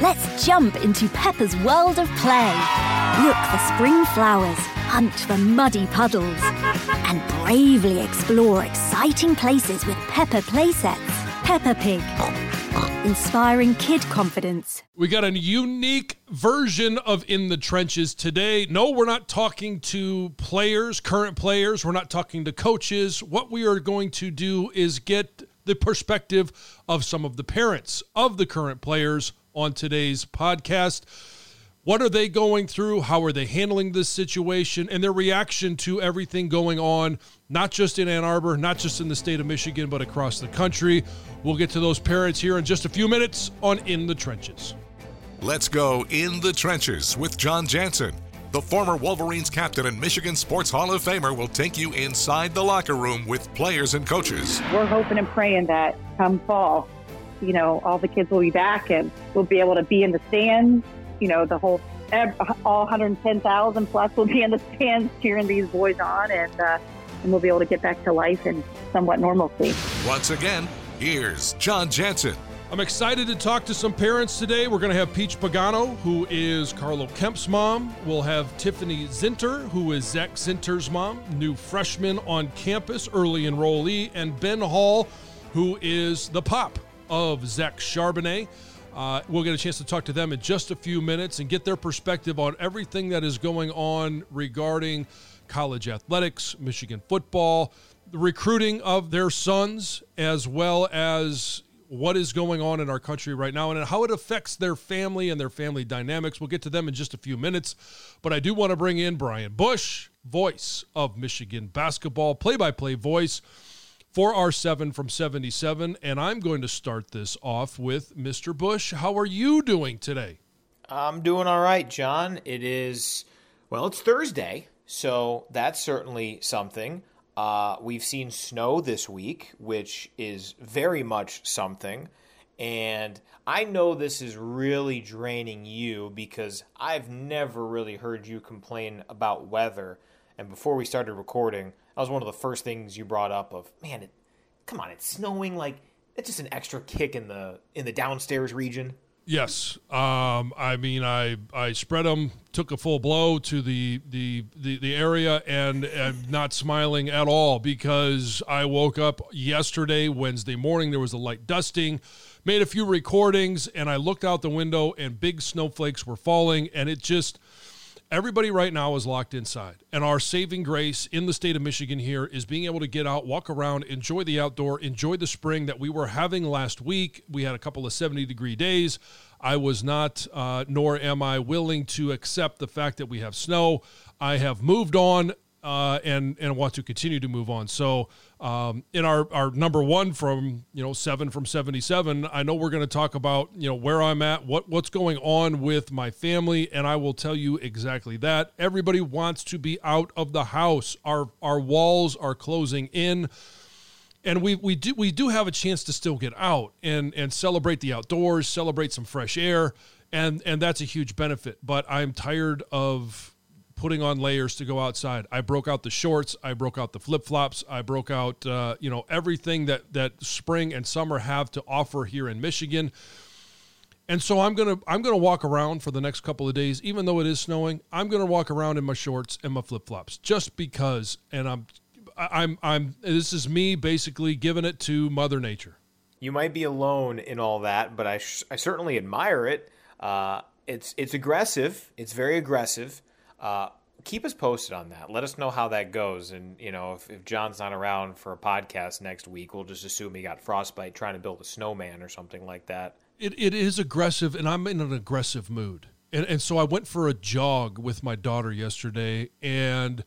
Let's jump into Peppa's world of play. Look for spring flowers, hunt for muddy puddles, and bravely explore exciting places with Peppa playsets. Peppa Pig. Inspiring kid confidence. We got a unique version of In the Trenches today. No, we're not talking to players, current players. We're not talking to coaches. What we are going to do is get the perspective of some of the parents of the current players on today's podcast. What are they going through? How are they handling this situation and their reaction to everything going on, not just in Ann Arbor, not just in the state of Michigan, but across the country? We'll get to those parents here in just a few minutes on In the Trenches. Let's go in the trenches with Jon Jansen. The former Wolverines captain and Michigan Sports Hall of Famer will take you inside the locker room with players and coaches. We're hoping and praying that come fall, you know, all the kids will be back and we'll be able to be in the stands. You know, the whole, all 110,000 plus will be in the stands cheering these boys on and, uh, and we'll be able to get back to life and somewhat normalcy. Once again, here's Jon Jansen. I'm excited to talk to some parents today. We're going to have Peach Pagano, who is Carlo Kemp's mom. We'll have Tiffany Zinter, who is Zak Zinter's mom, new freshman on campus, early enrollee, and Ben Hall, who is the pop of Zach Charbonnet. Uh, we'll get a chance to talk to them in just a few minutes and get their perspective on everything that is going on regarding college athletics, Michigan football, the recruiting of their sons, as well as what is going on in our country right now and how it affects their family and their family dynamics. We'll get to them in just a few minutes. But I do want to bring in Brian Bush, voice of Michigan basketball, play by play voice for our 7 from 77. And I'm going to start this off with Mr. Bush. How are you doing today? I'm doing all right, Jon. It is, well, it's Thursday, so that's certainly something. Uh, we've seen snow this week, which is very much something. And I know this is really draining you because I've never really heard you complain about weather. And before we started recording, that was one of the first things you brought up of, man, it, come on, it's snowing like it's just an extra kick in the in the downstairs region. Yes, um, I mean, I I spread them, took a full blow to the the the, the area, and I'm not smiling at all because I woke up yesterday, Wednesday morning. There was a light dusting, made a few recordings, and I looked out the window, and big snowflakes were falling, and it just everybody right now is locked inside. And our saving grace in the state of Michigan here is being able to get out, walk around, enjoy the outdoor, enjoy the spring that we were having last week. We had a couple of 70 degree days. I was not, uh, nor am I willing to accept the fact that we have snow. I have moved on uh, and and want to continue to move on. So um, in our our number one from you know seven from seventy seven, I know we're going to talk about you know where I'm at, what what's going on with my family, and I will tell you exactly that. Everybody wants to be out of the house. Our our walls are closing in. And we, we do we do have a chance to still get out and, and celebrate the outdoors, celebrate some fresh air, and and that's a huge benefit. But I'm tired of putting on layers to go outside. I broke out the shorts, I broke out the flip flops, I broke out uh, you know everything that that spring and summer have to offer here in Michigan. And so I'm gonna I'm gonna walk around for the next couple of days, even though it is snowing. I'm gonna walk around in my shorts and my flip flops, just because. And I'm I'm I'm this is me basically giving it to Mother Nature. You might be alone in all that, but I sh- I certainly admire it. Uh, it's it's aggressive. It's very aggressive. Uh, keep us posted on that. Let us know how that goes. And you know, if, if John's not around for a podcast next week, we'll just assume he got frostbite trying to build a snowman or something like that it, it is aggressive, and I'm in an aggressive mood. And, and so I went for a jog with my daughter yesterday, and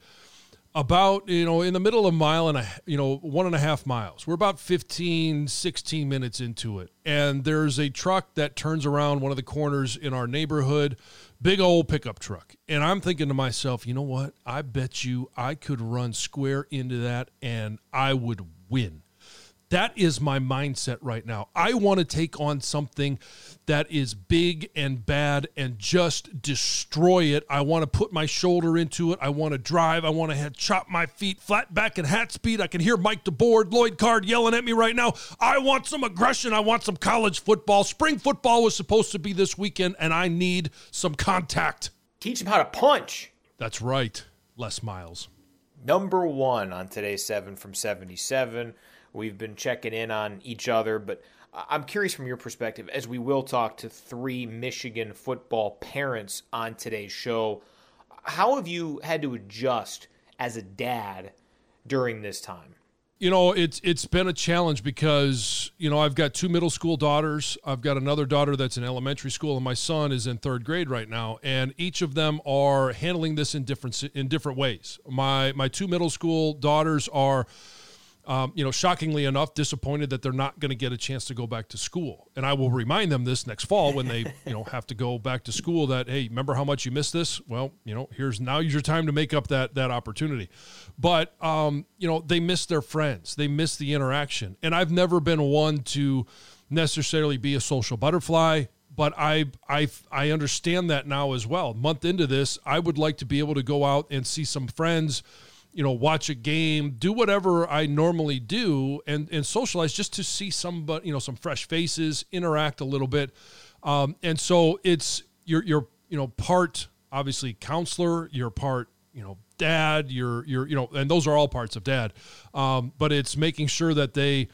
about you know in the middle of a mile and a you know one and a half miles we're about 15 16 minutes into it and there's a truck that turns around one of the corners in our neighborhood big old pickup truck. And i'm thinking to myself you know what? I bet you i could run square into that and i would win that is my mindset right now. I want to take on something that is big and bad and just destroy it. I want to put my shoulder into it. I want to drive. I want to have, chop my feet flat back at hat speed. I can hear Mike DeBord, Lloyd Carr yelling at me right now. I want some aggression. I want some college football. Spring football was supposed to be this weekend, and I need some contact. Teach them how to punch. That's right. Les Miles. Number one on today's 7 from 77 We've been checking in on each other, but I'm curious from your perspective, as we will talk to three Michigan football parents on today's show, how have you had to adjust as a dad during this time? You know, it's it's been a challenge because you know I've got two middle school daughters. I've got another daughter that's in elementary school, and my son is in third grade right now. And each of them are handling this in different in different ways. My my two middle school daughters are um, you know, shockingly enough, disappointed that they're not going to get a chance to go back to school. And I will remind them this next fall when they, you know, have to go back to school that, hey, remember how much you missed this? Well, you know, here's now your time to make up that that opportunity. But um, you know, they miss their friends, they miss the interaction, and I've never been one to necessarily be a social butterfly. But I, I, I understand that now as well. month into this, I would like to be able to go out and see some friends you know, watch a game, do whatever I normally do, and and socialize just to see somebody, you know, some fresh faces, interact a little bit, um, and so it's you're you're you know part obviously counselor, you're part you know dad, you're you're you know, and those are all parts of dad, um, but it's making sure that they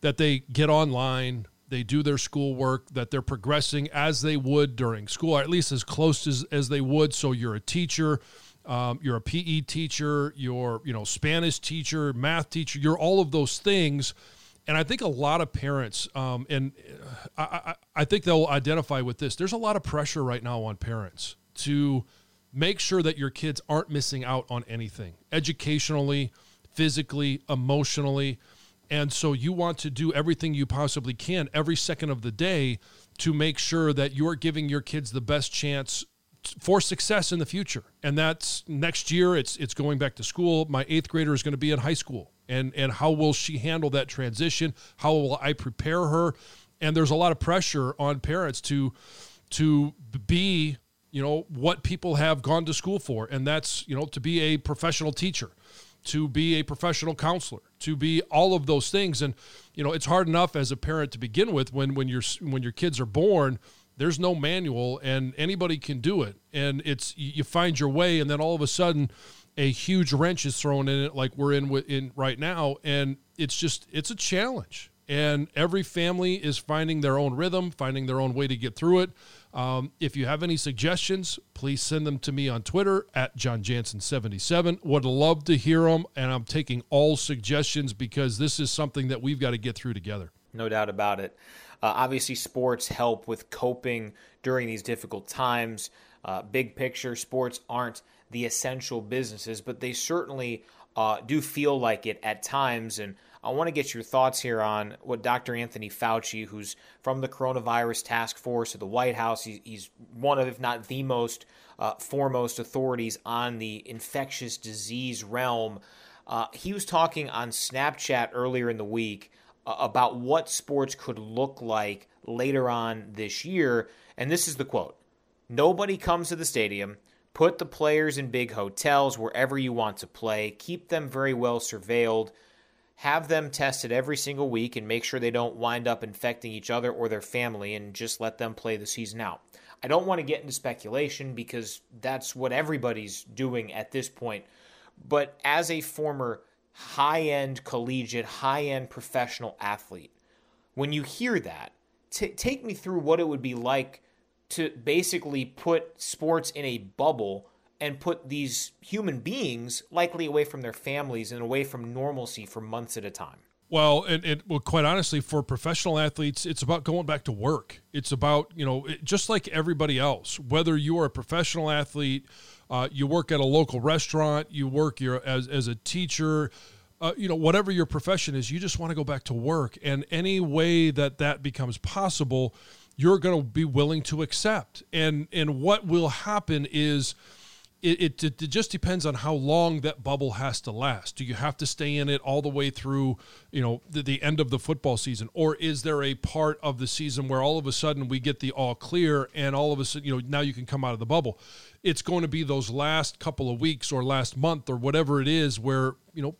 that they get online, they do their schoolwork, that they're progressing as they would during school, or at least as close as, as they would. So you're a teacher, um, you're a PE teacher, you're you know Spanish teacher, math teacher, you're all of those things. And I think a lot of parents, um, and I, I, I think they'll identify with this. There's a lot of pressure right now on parents to make sure that your kids aren't missing out on anything educationally, physically, emotionally. And so you want to do everything you possibly can every second of the day to make sure that you're giving your kids the best chance for success in the future. And that's next year. It's it's going back to school. My eighth grader is going to be in high school, and and how will she handle that transition? How will I prepare her? And there's a lot of pressure on parents to to be you know what people have gone to school for, and that's you know to be a professional teacher, to be a professional counselor, to be all of those things. And you know it's hard enough as a parent to begin with when when your when your kids are born there's no manual and anybody can do it. And it's you find your way and then all of a sudden a huge wrench is thrown in it like we're in in right now. And it's just it's a challenge. And every family is finding their own rhythm finding their own way to get through it. Um, if you have any suggestions please send them to me on twitter at jon jansen 77 would love to hear them and i'm taking all suggestions because this is something that we've got to get through together. No doubt about it uh, obviously, sports help with coping during these difficult times. Uh, big picture, sports aren't the essential businesses, but they certainly uh, do feel like it at times. And I want to get your thoughts here on what Dr. Anthony Fauci, who's from the coronavirus task force at the White House, he's one of, if not the most uh, foremost authorities on the infectious disease realm. Uh, he was talking on Snapchat earlier in the week about what sports could look like later on this year. And this is the quote Nobody comes to the stadium, Put the players in big hotels wherever you want to play. Keep them very well surveilled. Have them tested every single week and make sure they don't wind up infecting each other or their family and just let them play the season out. I don't want to get into speculation because that's what everybody's doing at this point. But as a former high end collegiate, high end professional athlete, when you hear that, t- take me through what it would be like to basically put sports in a bubble and put these human beings likely away from their families and away from normalcy for months at a time. Well, and, and well, quite honestly, for professional athletes, it's about going back to work. It's about you know, it, just like everybody else. Whether you are a professional athlete, uh, you work at a local restaurant, you work your as as a teacher, uh, you know, whatever your profession is, you just want to go back to work. And any way that that becomes possible, you're going to be willing to accept. And and what will happen is it, it, it, just depends on how long that bubble has to last. Do you have to stay in it all the way through, you know, the, the, end of the football season, or is there a part of the season where all of a sudden we get the all clear and all of a sudden, you know, now you can come out of the bubble? It's going to be those last couple of weeks or last month or whatever it is where you know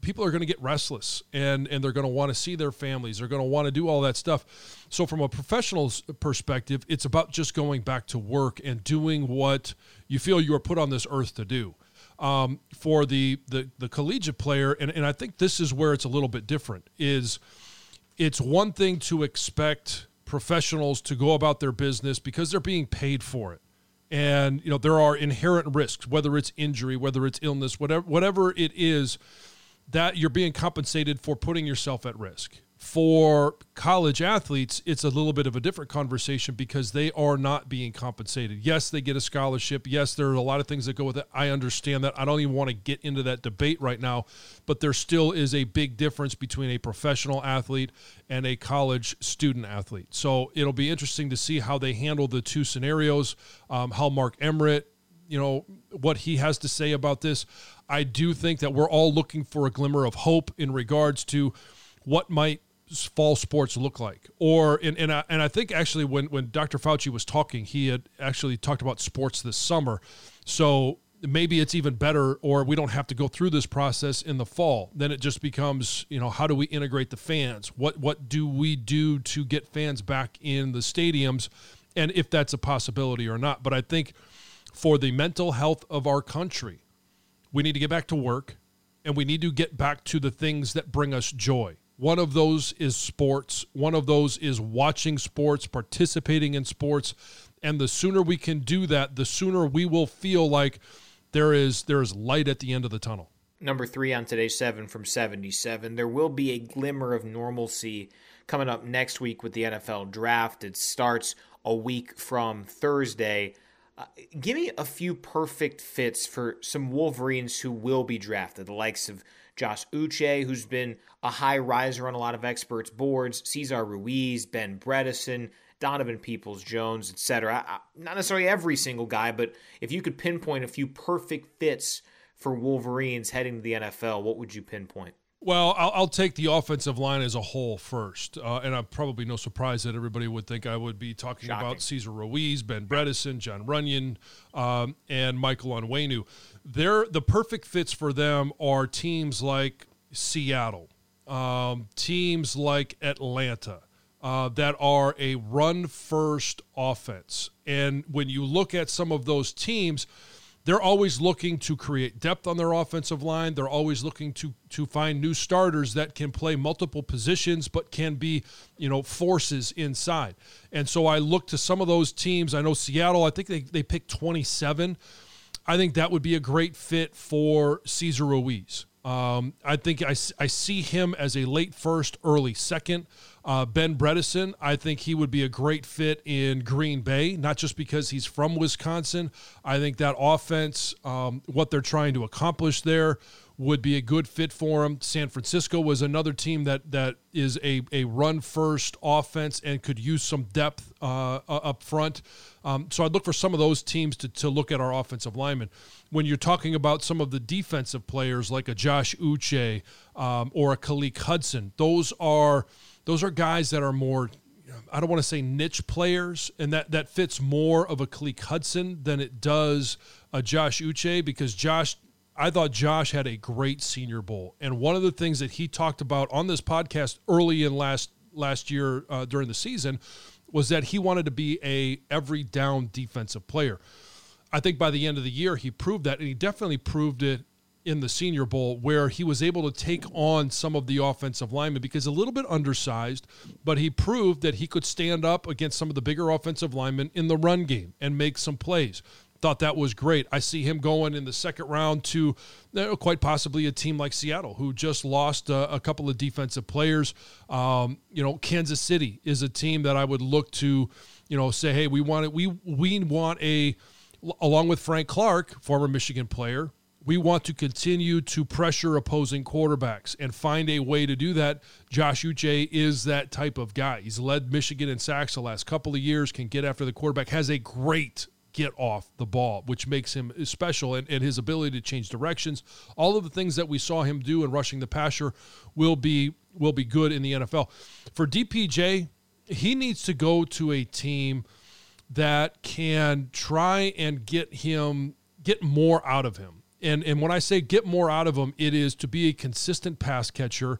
people are going to get restless and and they're going to want to see their families they're going to want to do all that stuff so from a professional perspective it's about just going back to work and doing what you feel you are put on this earth to do um, for the, the the collegiate player and, and i think this is where it's a little bit different is it's one thing to expect professionals to go about their business because they're being paid for it and you know there are inherent risks whether it's injury whether it's illness whatever whatever it is that you're being compensated for putting yourself at risk. For college athletes, it's a little bit of a different conversation because they are not being compensated. Yes, they get a scholarship. Yes, there are a lot of things that go with it. I understand that. I don't even want to get into that debate right now, but there still is a big difference between a professional athlete and a college student athlete. So it'll be interesting to see how they handle the two scenarios, um, how Mark Emmert you know what he has to say about this. I do think that we're all looking for a glimmer of hope in regards to what might fall sports look like or and and I, and I think actually when when Dr. Fauci was talking he had actually talked about sports this summer so maybe it's even better or we don't have to go through this process in the fall then it just becomes you know how do we integrate the fans what what do we do to get fans back in the stadiums and if that's a possibility or not but I think for the mental health of our country. We need to get back to work and we need to get back to the things that bring us joy. One of those is sports, one of those is watching sports, participating in sports, and the sooner we can do that, the sooner we will feel like there is there is light at the end of the tunnel. Number 3 on today's 7 from 77. There will be a glimmer of normalcy coming up next week with the NFL draft. It starts a week from Thursday. Uh, give me a few perfect fits for some Wolverines who will be drafted, the likes of Josh Uche, who's been a high riser on a lot of experts' boards, Cesar Ruiz, Ben Bredeson, Donovan Peoples Jones, etc. Not necessarily every single guy, but if you could pinpoint a few perfect fits for Wolverines heading to the NFL, what would you pinpoint? Well, I'll, I'll, take the offensive line as a whole first, uh, and I'm probably no surprise that everybody would think I would be talking Shocking. about Cesar Ruiz, Ben Bredeson, Jon Runyan, um, and Michael Onwenu. They're the perfect fits for them are teams like Seattle, um, teams like Atlanta. Uh, that are a run first offense. And when you look at some of those teams, they're always looking to create depth on their offensive line. They're always looking to to find new starters that can play multiple positions but can be, you know, forces inside. And so I look to some of those teams. I know Seattle, I think they, they picked 27. I think that would be a great fit for Cesar Ruiz. Um, I think I, I see him as a late first, early second. Uh, ben Bredeson, I think he would be a great fit in Green Bay, not just because he's from Wisconsin. I think that offense, um, what they're trying to accomplish there, would be a good fit for him. San Francisco was another team that that is a, a run first offense and could use some depth uh, up front. Um, so I'd look for some of those teams to, to look at our offensive linemen. When you're talking about some of the defensive players like a Josh Uche um, or a Khaleke Hudson, those are those are guys that are more I don't want to say niche players, and that that fits more of a Khaleke Hudson than it does a Josh Uche because Josh. I thought Josh had a great Senior Bowl, and one of the things that he talked about on this podcast early in last last year uh, during the season was that he wanted to be a every down defensive player. I think by the end of the year he proved that, and he definitely proved it in the Senior Bowl where he was able to take on some of the offensive linemen because a little bit undersized, but he proved that he could stand up against some of the bigger offensive linemen in the run game and make some plays. Thought that was great. I see him going in the second round to quite possibly a team like Seattle, who just lost uh, a couple of defensive players. Um, you know, Kansas City is a team that I would look to, you know, say, hey, we want it. We we want a, along with Frank Clark, former Michigan player, we want to continue to pressure opposing quarterbacks and find a way to do that. Josh Uche is that type of guy. He's led Michigan in sacks the last couple of years, can get after the quarterback, has a great get off the ball, which makes him special and, and his ability to change directions. All of the things that we saw him do in rushing the passer will be will be good in the NFL. For DPJ, he needs to go to a team that can try and get him get more out of him and and when I say get more out of him, it is to be a consistent pass catcher,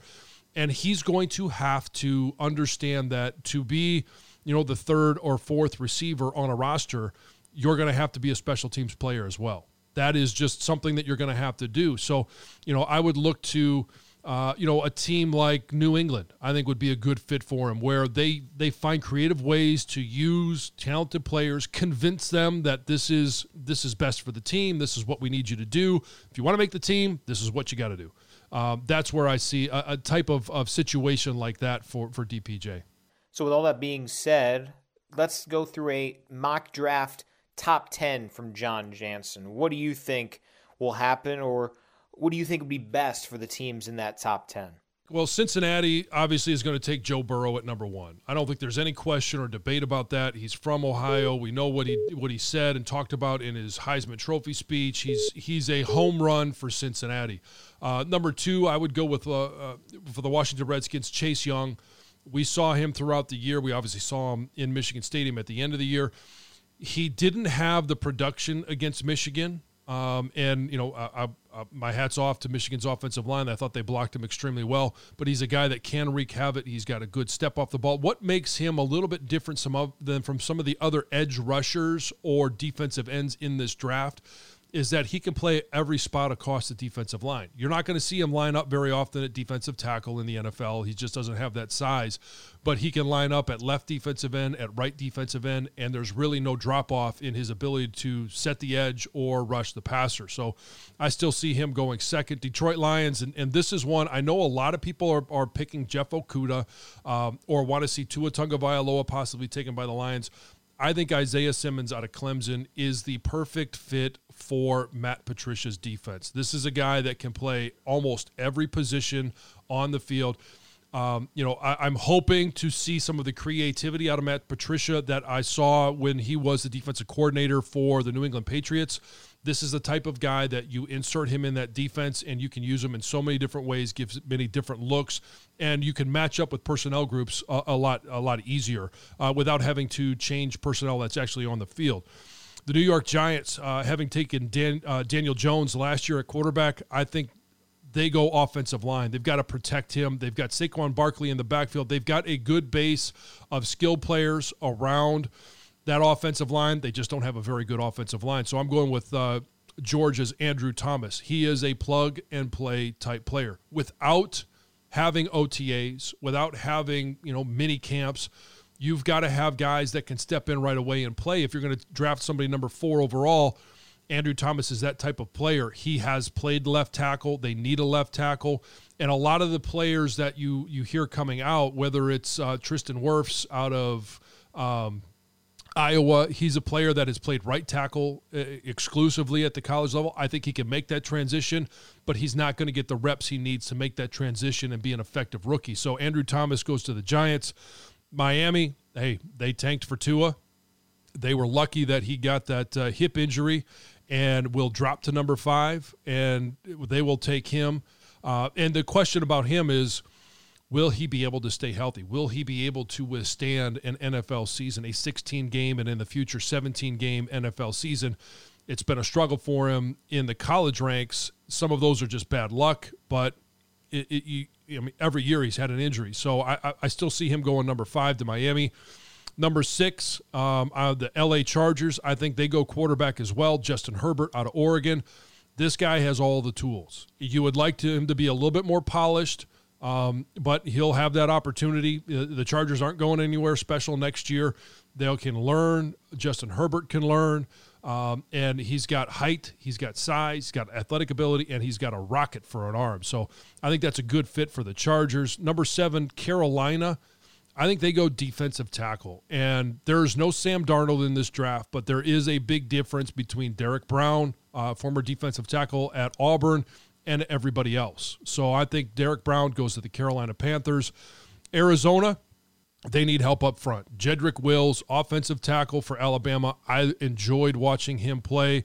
and he's going to have to understand that to be, you know, the third or fourth receiver on a roster, you're going to have to be a special teams player as well. That is just something that you're going to have to do. So, you know, I would look to uh, you know, a team like New England, I think would be a good fit for him, where they they find creative ways to use talented players, convince them that this is this is best for the team. This is what we need you to do. If you want to make the team, this is what you got to do. Um, that's where I see a, a type of, of situation like that for for DPJ. So, with all that being said, let's go through a mock draft top ten from Jon Jansen. What do you think will happen, or what do you think would be best for the teams in that top 10? Well, Cincinnati obviously is going to take Joe Burrow at number one. I don't think there's any question or debate about that. He's from Ohio. We know what he what he said and talked about in his Heisman Trophy speech. He's he's a home run for Cincinnati. Uh, number two, I would go with uh, uh, for the Washington Redskins, Chase Young. We saw him throughout the year. We obviously saw him in Michigan Stadium at the end of the year. He didn't have the production against Michigan um, and you know, I, I, I, my hats off to Michigan's offensive line. I thought they blocked him extremely well. But he's a guy that can wreak havoc. He's got a good step off the ball. What makes him a little bit different some of, than from some of the other edge rushers or defensive ends in this draft? Is that he can play every spot across the defensive line. You're not going to see him line up very often at defensive tackle in the NFL. He just doesn't have that size, but he can line up at left defensive end, at right defensive end, and there's really no drop off in his ability to set the edge or rush the passer. So I still see him going second. Detroit Lions, and, and this is one I know a lot of people are, are picking Jeff Okudah um, or want to see Tua Tagovailoa possibly taken by the Lions. I think Isaiah Simmons out of Clemson is the perfect fit for Matt Patricia's defense. This is a guy that can play almost every position on the field. Um, you know, I, am hoping to see some of the creativity out of Matt Patricia that I saw when he was the defensive coordinator for the New England Patriots. This is the type of guy that you insert him in that defense and you can use him in so many different ways, gives many different looks, and you can match up with personnel groups a, a lot a lot easier uh, without having to change personnel that's actually on the field. The New York Giants, uh, having taken Dan, uh, Daniel Jones last year at quarterback, I think they go offensive line. They've got to protect him. They've got Saquon Barkley in the backfield. They've got a good base of skilled players around that offensive line. They just don't have a very good offensive line. So I'm going with uh, Georgia's Andrew Thomas. He is a plug and play type player without having OTAs, without having you know mini camps. You've got to have guys that can step in right away and play. If you're going to draft somebody number four overall, Andrew Thomas is that type of player. He has played left tackle. They need a left tackle, and a lot of the players that you you hear coming out, whether it's uh, Tristan Wirfs out of um, Iowa, he's a player that has played right tackle uh, exclusively at the college level. I think he can make that transition, but he's not going to get the reps he needs to make that transition and be an effective rookie. So Andrew Thomas goes to the Giants. Miami, hey, they tanked for Tua. They were lucky that he got that uh, hip injury and will drop to number five, and they will take him. Uh, and the question about him is Will he be able to stay healthy? Will he be able to withstand an NFL season, a 16 game and in the future 17 game NFL season? It's been a struggle for him in the college ranks. Some of those are just bad luck, but it, it, you, I mean, every year he's had an injury. So I, I still see him going number five to Miami. Number six, um, uh, the LA Chargers. I think they go quarterback as well. Justin Herbert out of Oregon. This guy has all the tools. You would like to, him to be a little bit more polished, um, but he'll have that opportunity. The Chargers aren't going anywhere special next year. They can learn. Justin Herbert can learn. Um, and he's got height, he's got size, he's got athletic ability, and he's got a rocket for an arm. So I think that's a good fit for the Chargers. Number seven, Carolina. I think they go defensive tackle. And there's no Sam Darnold in this draft, but there is a big difference between Derrick Brown, uh, former defensive tackle at Auburn, and everybody else. So I think Derrick Brown goes to the Carolina Panthers. Arizona, they need help up front. Jedrick Wills, offensive tackle for Alabama. I enjoyed watching him play.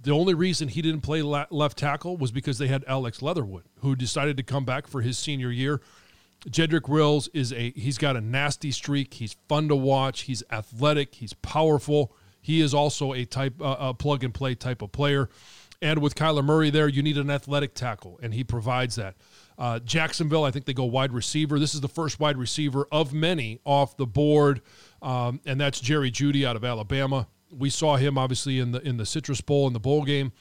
The only reason he didn't play left tackle was because they had Alex Leatherwood, who decided to come back for his senior year. Jedrick Wills is a he's got a nasty streak. He's fun to watch. He's athletic. He's powerful. He is also a type uh, a plug and play type of player. And with Kyler Murray there, you need an athletic tackle, and he provides that. Uh, Jacksonville, I think they go wide receiver. This is the first wide receiver of many off the board, um, and that's Jerry Jeudy out of Alabama. We saw him obviously in the in the Citrus Bowl in the bowl game.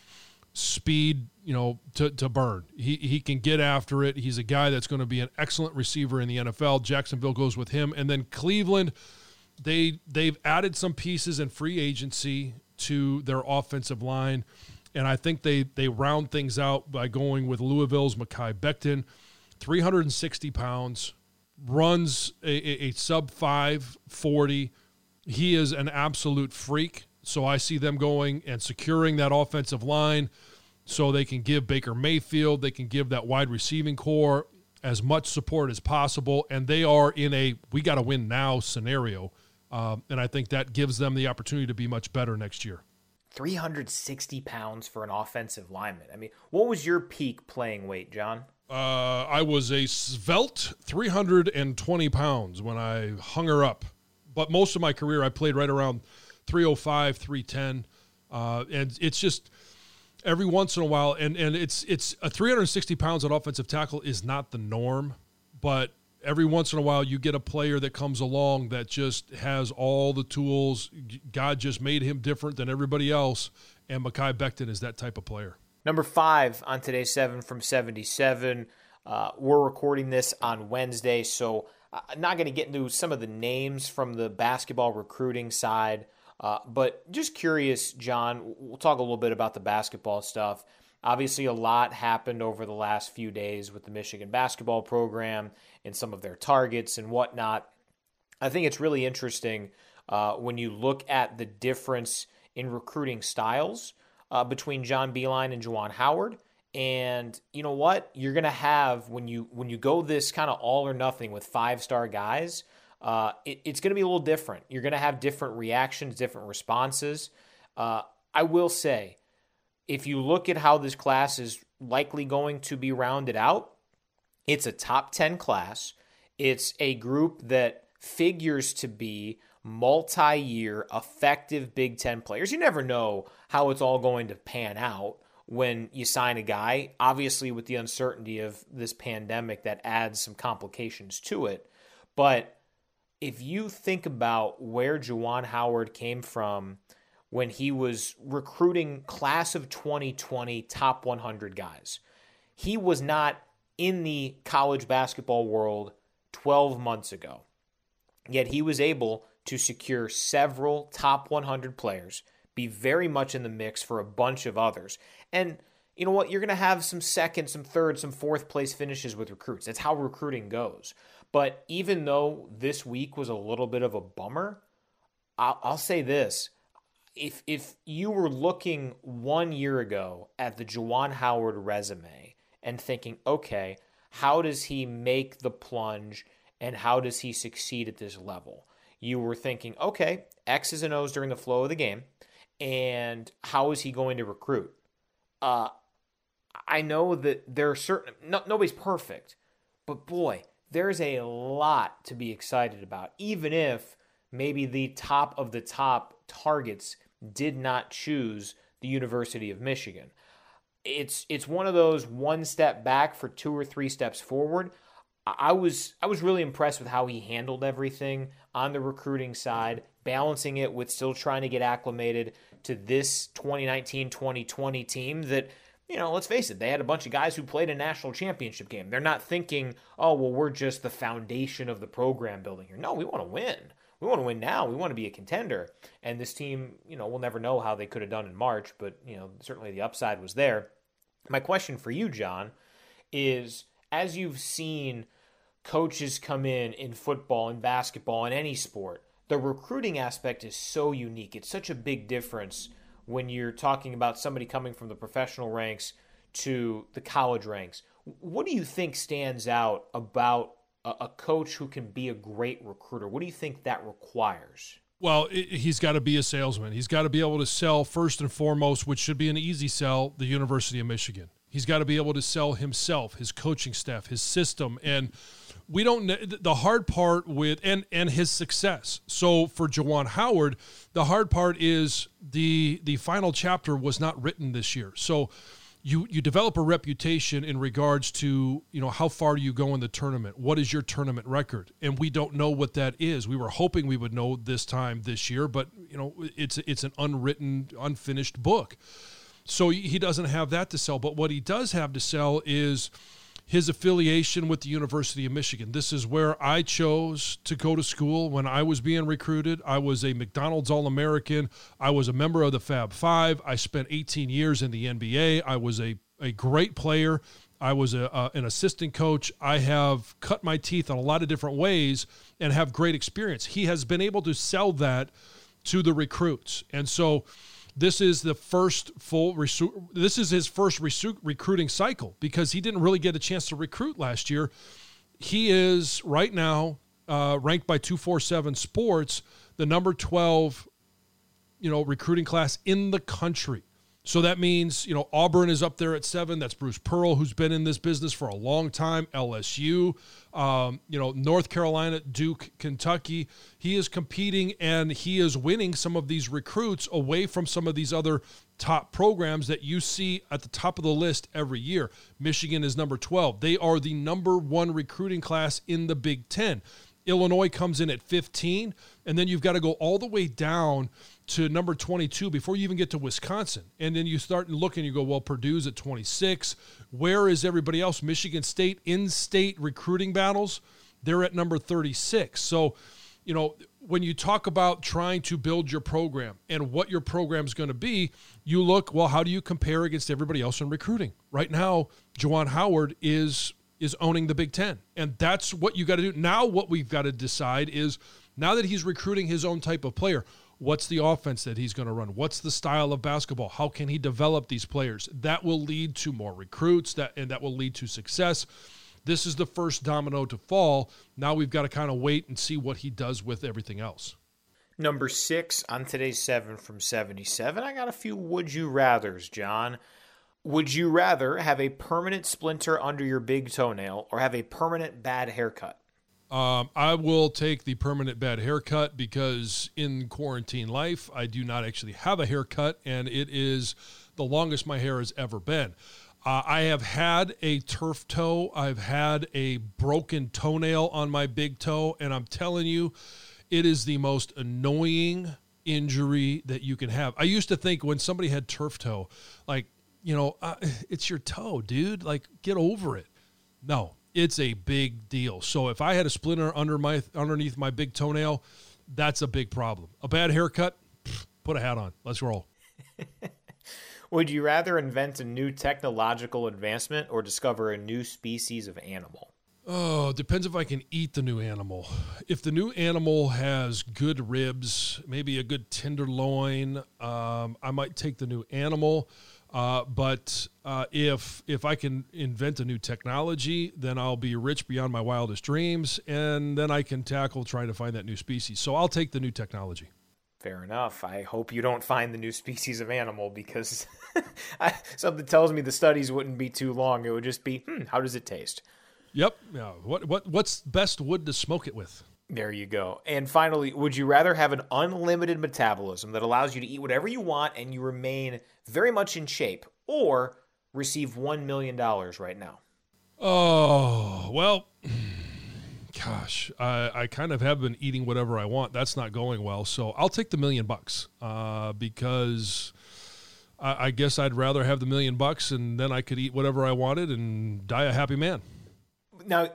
Speed, you know, to, to burn. He he can get after it. He's a guy that's going to be an excellent receiver in the NFL. Jacksonville goes with him, and then Cleveland. They they've added some pieces in free agency to their offensive line. And I think they they round things out by going with Louisville's Mekhi Becton, 360 pounds, runs a, a, a sub 540. He is an absolute freak. So I see them going and securing that offensive line so they can give Baker Mayfield, they can give that wide receiving corps as much support as possible. And they are in a we got to win now scenario. Um, and I think that gives them the opportunity to be much better next year. 360 pounds for an offensive lineman. I mean, what was your peak playing weight, Jon? Uh, I was a svelte 320 pounds when I hung her up. But most of my career, I played right around 305, 310. Uh, and it's just every once in a while, and, and it's it's a 360 pounds at offensive tackle is not the norm, but every once in a while you get a player that comes along that just has all the tools. God just made him different than everybody else, and Mekhi Becton is that type of player. Number five on today's seven from 77. Uh, we're recording this on Wednesday, so I'm not going to get into some of the names from the basketball recruiting side, uh, but just curious, Jon. We'll talk a little bit about the basketball stuff. Obviously, a lot happened over the last few days with the Michigan basketball program and some of their targets and whatnot. I think it's really interesting uh, when you look at the difference in recruiting styles uh, between John Beilein and Juwan Howard. And you know what? You're gonna have when you when you go this kind of all or nothing with five star guys. Uh, it, it's to be a little different. You're to have different reactions, different responses. Uh, I will say, if you look at how this class is likely going to be rounded out, it's a top 10 class. It's a group that figures to be multi year effective Big Ten players. You never know how it's all going to pan out when you sign a guy. Obviously, with the uncertainty of this pandemic, that adds some complications to it. But if you think about where Juwan Howard came from when he was recruiting class of 2020 top 100 guys, he was not in the college basketball world 12 months ago. Yet he was able to secure several top 100 players, be very much in the mix for a bunch of others. And you know what? You're going to have some second, some third, some fourth place finishes with recruits. That's how recruiting goes. But even though this week was a little bit of a bummer, I'll, I'll say this. If, if you were looking one year ago at the Juwan Howard resume and thinking, okay, how does he make the plunge and how does he succeed at this level? You were thinking, okay, X's and O's during the flow of the game, and how is he going to recruit? Uh, I know that there are certain, no, nobody's perfect, but boy, there's a lot to be excited about, even if maybe the top of the top targets did not choose the University of Michigan. It's it's one of those one step back for two or three steps forward. I was I was really impressed with how he handled everything on the recruiting side, balancing it with still trying to get acclimated to this 2019-2020 team that you know, let's face it, they had a bunch of guys who played a national championship game. They're not thinking, "Oh, well, we're just the foundation of the program building here." No, we want to win. We want to win now. We want to be a contender. And this team, you know, we'll never know how they could have done in March, but you know, certainly the upside was there. My question for you, Jon, is as you've seen coaches come in in football and basketball and any sport, the recruiting aspect is so unique. It's such a big difference when you're talking about somebody coming from the professional ranks to the college ranks. What do you think stands out about a, coach who can be a great recruiter? What do you think that requires? Well, he's got to be a salesman. He's got to be able to sell first and foremost, which should be an easy sell, the University of Michigan. He's got to be able to sell himself, his coaching staff, his system, and we don't the hard part with and and his success. So for Juwan Howard, the hard part is the the final chapter was not written this year. So you you develop a reputation in regards to you know how far do you go in the tournament. What is your tournament record? And we don't know what that is. We were hoping we would know this time this year but you know it's it's an unwritten unfinished book. So he doesn't have that to sell. But what he does have to sell is his affiliation with the University of Michigan. This is where I chose to go to school when I was being recruited. I was a McDonald's All American. I was a member of the Fab Five. I spent 18 years in the NBA. I was a, a great player. I was a, uh, an assistant coach. I have cut my teeth in a lot of different ways and have great experience. He has been able to sell that to the recruits. And so, this is the first full this is his first recruiting cycle because he didn't really get a chance to recruit last year. He is right now uh, ranked by 247 Sports the number 12 you know recruiting class in the country. So that means, you know, Auburn is up there at seven. That's Bruce Pearl, who's been in this business for a long time. LSU, um, you know, North Carolina, Duke, Kentucky. He is competing and he is winning some of these recruits away from some of these other top programs that you see at the top of the list every year. Michigan is number 12. They are the number one recruiting class in the Big Ten. Illinois comes in at 15, and then you've got to go all the way down to number 22 before you even get to Wisconsin. And then you start and look and you go, well, Purdue's at 26. Where is everybody else? Michigan State in state recruiting battles, they're at number 36. So, you know, when you talk about trying to build your program and what your program is going to be, you look, well, how do you compare against everybody else in recruiting? Right now, Juwan Howard is is owning the Big Ten. And that's what you got to do. Now, what we've got to decide is now that he's recruiting his own type of player, What's the offense that he's going to run? What's the style of basketball? How can he develop these players? That will lead to more recruits that and that will lead to success. This is the first domino to fall. Now we've got to kind of wait and see what he does with everything else. Number six on today's seven from 77. I got a few would you rathers, Jon. Would you rather have a permanent splinter under your big toenail or have a permanent bad haircut? Um, I will take the permanent bad haircut because in quarantine life, I do not actually have a haircut, and it is the longest my hair has ever been. Uh, I have had a turf toe. I've had a broken toenail on my big toe, and I'm telling you, it is the most annoying injury that you can have. I used to think when somebody had turf toe, like, you know, uh, it's your toe, dude. Like, get over it. No, it's a big deal. So if I had a splinter under my underneath my big toenail, that's a big problem. A bad haircut, put a hat on. Let's roll. Would you rather invent a new technological advancement or discover a new species of animal? Oh, depends if I can eat the new animal. If the new animal has good ribs, maybe a good tenderloin, um, I might take the new animal. Uh, but uh, if if I can invent a new technology, then I'll be rich beyond my wildest dreams, and then I can tackle trying to find that new species. So I'll take the new technology. Fair enough. I hope you don't find the new species of animal because I, something tells me the studies wouldn't be too long. It would just be, hmm, how does it taste? Yep. Yeah. What what what's best wood to smoke it with? There you go. And finally, would you rather have an unlimited metabolism that allows you to eat whatever you want and you remain very much in shape, or receive $1 million right now? Oh, well, gosh, I, I kind of have been eating whatever I want. That's not going well. So I'll take the million bucks uh, because I, I guess I'd rather have the million bucks and then I could eat whatever I wanted and die a happy man. Now,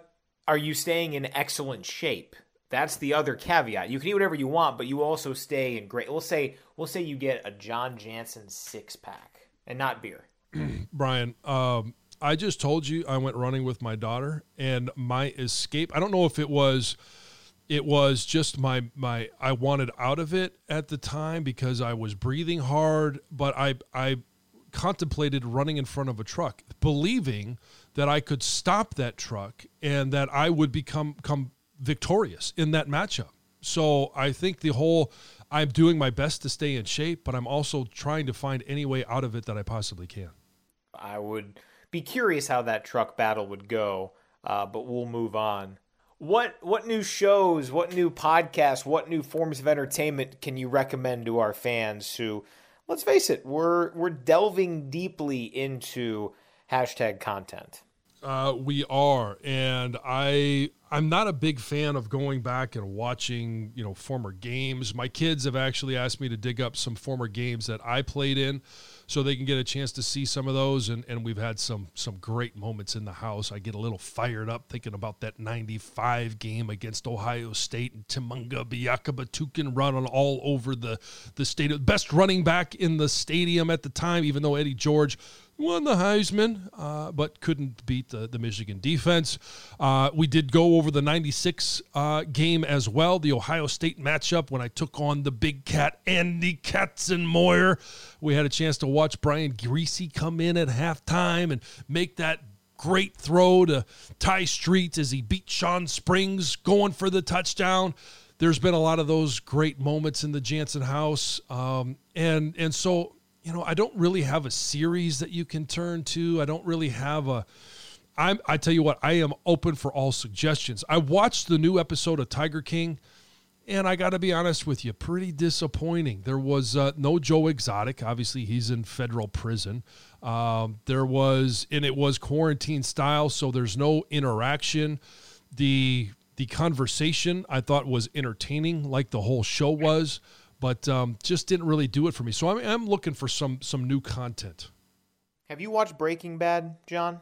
are you staying in excellent shape? That's the other caveat. You can eat whatever you want, but you also stay in great. We'll say we'll say you get a Jon Jansen six pack and not beer. Brian, um, I just told you I went running with my daughter, and my escape. I don't know if it was, it was just my my. I wanted out of it at the time because I was breathing hard, but I I contemplated running in front of a truck, believing that I could stop that truck and that I would become come victorious in that matchup. So I think the whole I'm doing my best to stay in shape, but I'm also trying to find any way out of it that I possibly can. I would be curious how that truck battle would go, uh, but we'll move on. What what new shows, what new podcasts, what new forms of entertainment can you recommend to our fans who, let's face it, we're we're delving deeply into hashtag content. Uh, we are, and I I'm not a big fan of going back and watching you know former games. My kids have actually asked me to dig up some former games that I played in, so they can get a chance to see some of those. And, and we've had some some great moments in the house. I get a little fired up thinking about that '95 game against Ohio State and Tshimanga Biakabutuka running all over the the stadium. Best running back in the stadium at the time, even though Eddie George won the Heisman, uh, but couldn't beat the, the Michigan defense. Uh, we did go over the 96 uh, game as well, the Ohio State matchup when I took on the big cat, Andy Katzenmoyer. We had a chance to watch Brian Griese come in at halftime and make that great throw to Tai Streets as he beat Shawn Springs going for the touchdown. There's been a lot of those great moments in the Jansen house. Um, and, and so you know, I don't really have a series that you can turn to. I don't really have a. I'm, I tell you what, I am open for all suggestions. I watched the new episode of Tiger King, and I got to be honest with you, pretty disappointing. There was uh, no Joe Exotic. Obviously, he's in federal prison. Um, there was, and it was quarantine style, so there's no interaction. The the conversation I thought was entertaining, like the whole show was but um, just didn't really do it for me. So I'm, I'm looking for some some new content. Have you watched Breaking Bad, Jon?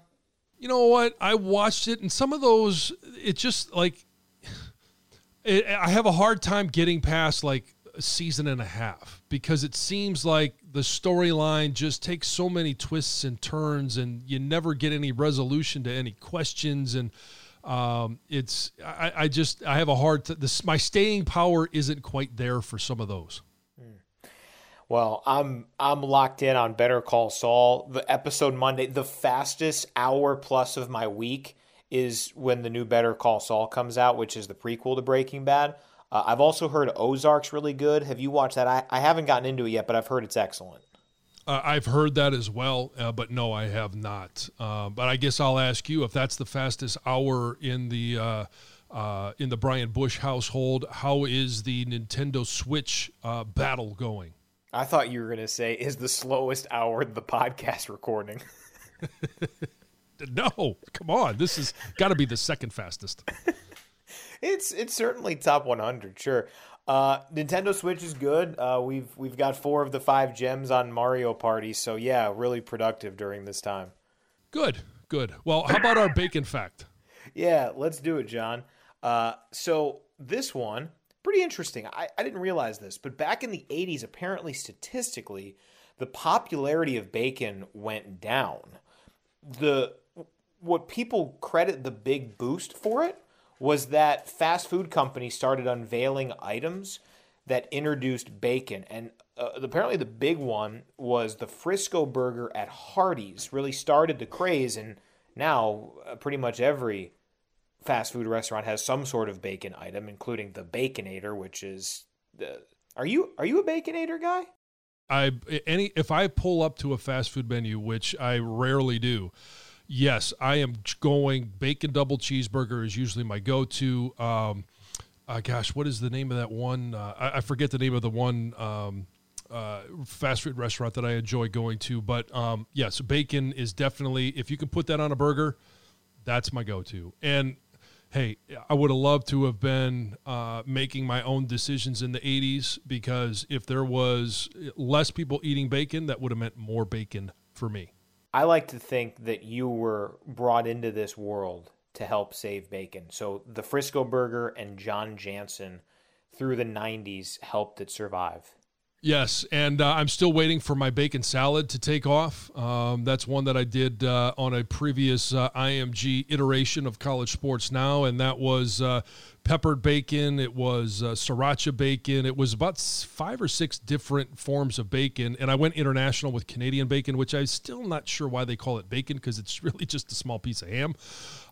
You know what? I watched it, and some of those, it just like it, I have a hard time getting past like a season and a half because it seems like the storyline just takes so many twists and turns, and you never get any resolution to any questions and um, it's I, I, just I have a hard t- this my staying power isn't quite there for some of those. Hmm. Well, I'm I'm locked in on Better Call Saul. The episode Monday, the fastest hour plus of my week is when the new Better Call Saul comes out, which is the prequel to Breaking Bad. Uh, I've also heard Ozark's really good. Have you watched that? I, I haven't gotten into it yet, but I've heard it's excellent. Uh, I've heard that as well, uh, but no, I have not. Uh, but I guess I'll ask you if that's the fastest hour in the uh, uh, in the Brian Bush household. How is the Nintendo Switch uh, battle going? I thought you were going to say is the slowest hour the podcast recording. no, come on, this has got to be the second fastest. it's it's certainly top 100, sure. Uh, Nintendo Switch is good. Uh, we've we've got four of the five gems on Mario Party, so yeah, really productive during this time. Good, good. Well, how about our bacon fact? Yeah, let's do it, Jon. Uh, so this one, pretty interesting. I, I didn't realize this, but back in the '80s, apparently statistically, the popularity of bacon went down. The what people credit the big boost for it was that fast food companies started unveiling items that introduced bacon. And uh, apparently, the big one was the Frisco burger at Hardee's, really started the craze. And now, uh, pretty much every fast food restaurant has some sort of bacon item, including the Baconator, which is the. Are you are you a Baconator guy? I any if I pull up to a fast food menu, which I rarely do, Yes, I am going bacon double cheeseburger is usually my go-to. Um, uh, gosh, what is the name of that one? Uh, I, I, forget the name of the one um, uh, fast food restaurant that I enjoy going to. But um, yes, bacon is definitely if you can put that on a burger, that's my go-to. And hey, I would have loved to have been uh, making my own decisions in the 80s because if there was less people eating bacon, that would have meant more bacon for me. I like to think that you were brought into this world to help save bacon. So the Frisco Burger and Jon Jansen through the 90s helped it survive. Yes, and uh, I'm still waiting for my bacon salad to take off. Um, that's one that I did uh, on a previous uh, IMG iteration of College Sports Now, and that was uh, peppered bacon, it was uh, sriracha bacon, it was about five or six different forms of bacon. And I went international with Canadian bacon, which I'm still not sure why they call it bacon because it's really just a small piece of ham.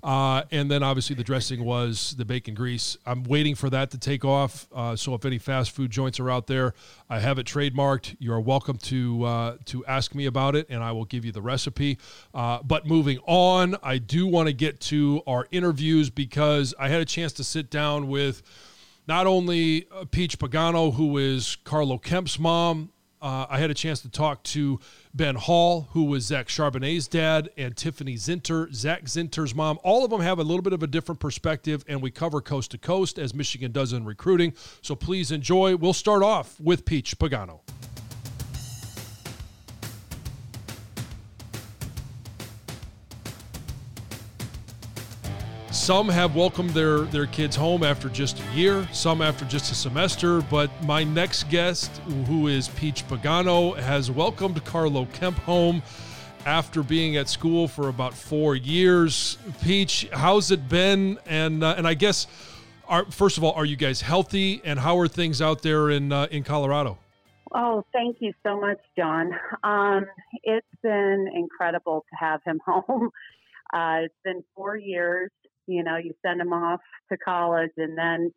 Uh, and then obviously the dressing was the bacon grease. I'm waiting for that to take off. Uh, so if any fast food joints are out there, I have it trademarked. You are welcome to uh, to ask me about it, and I will give you the recipe. Uh, but moving on, I do want to get to our interviews because I had a chance to sit down with not only uh, Peach Pagano, who is Carlo Kemp's mom. Uh, I had a chance to talk to Ben Hall, who was Zach Charbonnet's dad, and Tiffany Zinter, Zak Zinter's mom. All of them have a little bit of a different perspective, and we cover coast to coast as Michigan does in recruiting. So please enjoy. We'll start off with Peach Pagano. Some have welcomed their, their kids home after just a year, some after just a semester. But my next guest, who is Peach Pagano, has welcomed Carlo Kemp home after being at school for about four years. Peach, how's it been? And uh, and I guess, are, first of all, are you guys healthy? And how are things out there in uh, in Colorado? Oh, thank you so much, Jon. Um, it's been incredible to have him home. Uh, it's been four years. You know, you send them off to college, and then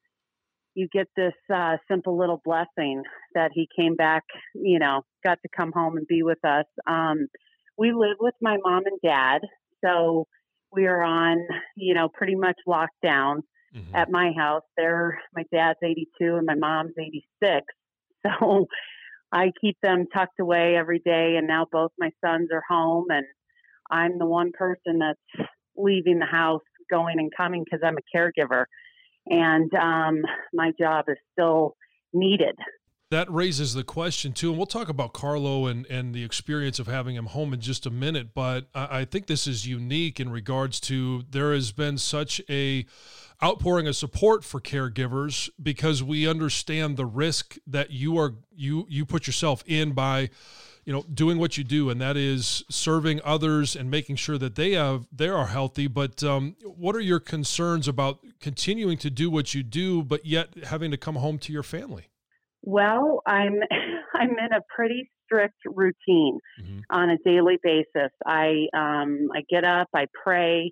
you get this uh, simple little blessing that he came back. You know, got to come home and be with us. Um, we live with my mom and dad, so we are on, you know, pretty much lockdown mm-hmm. at my house. They're my dad's 82 and my mom's 86, so I keep them tucked away every day. And now both my sons are home, and I'm the one person that's leaving the house going and coming because I'm a caregiver, and um, my job is still needed. That raises the question too, and we'll talk about Carlo and, and the experience of having him home in just a minute. But I, I think this is unique in regards to there has been such a outpouring of support for caregivers because we understand the risk that you are you you put yourself in by you know doing what you do and that is serving others and making sure that they have they are healthy. But um, what are your concerns about continuing to do what you do but yet having to come home to your family? Well i'm i'm in a pretty strict routine mm-hmm. on a daily basis. I um, i get up i pray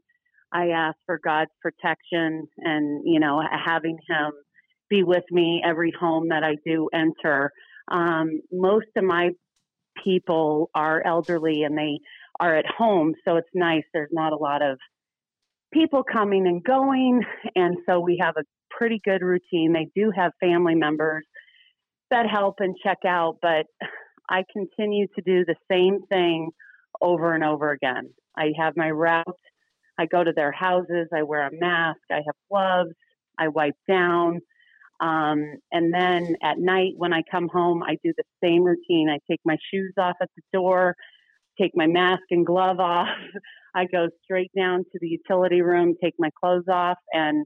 i ask for god's protection and you know having him be with me every home that i do enter. Um, most of my people are elderly and they are at home, so it's nice. There's not a lot of people coming and going, and so we have a pretty good routine. They do have family members that help and check out, but I continue to do the same thing over and over again. I have my route. I go to their houses. I wear a mask. I have gloves. I wipe down. Um, and then at night when I come home, I do the same routine. I take my shoes off at the door, take my mask and glove off. I go straight down to the utility room, take my clothes off, and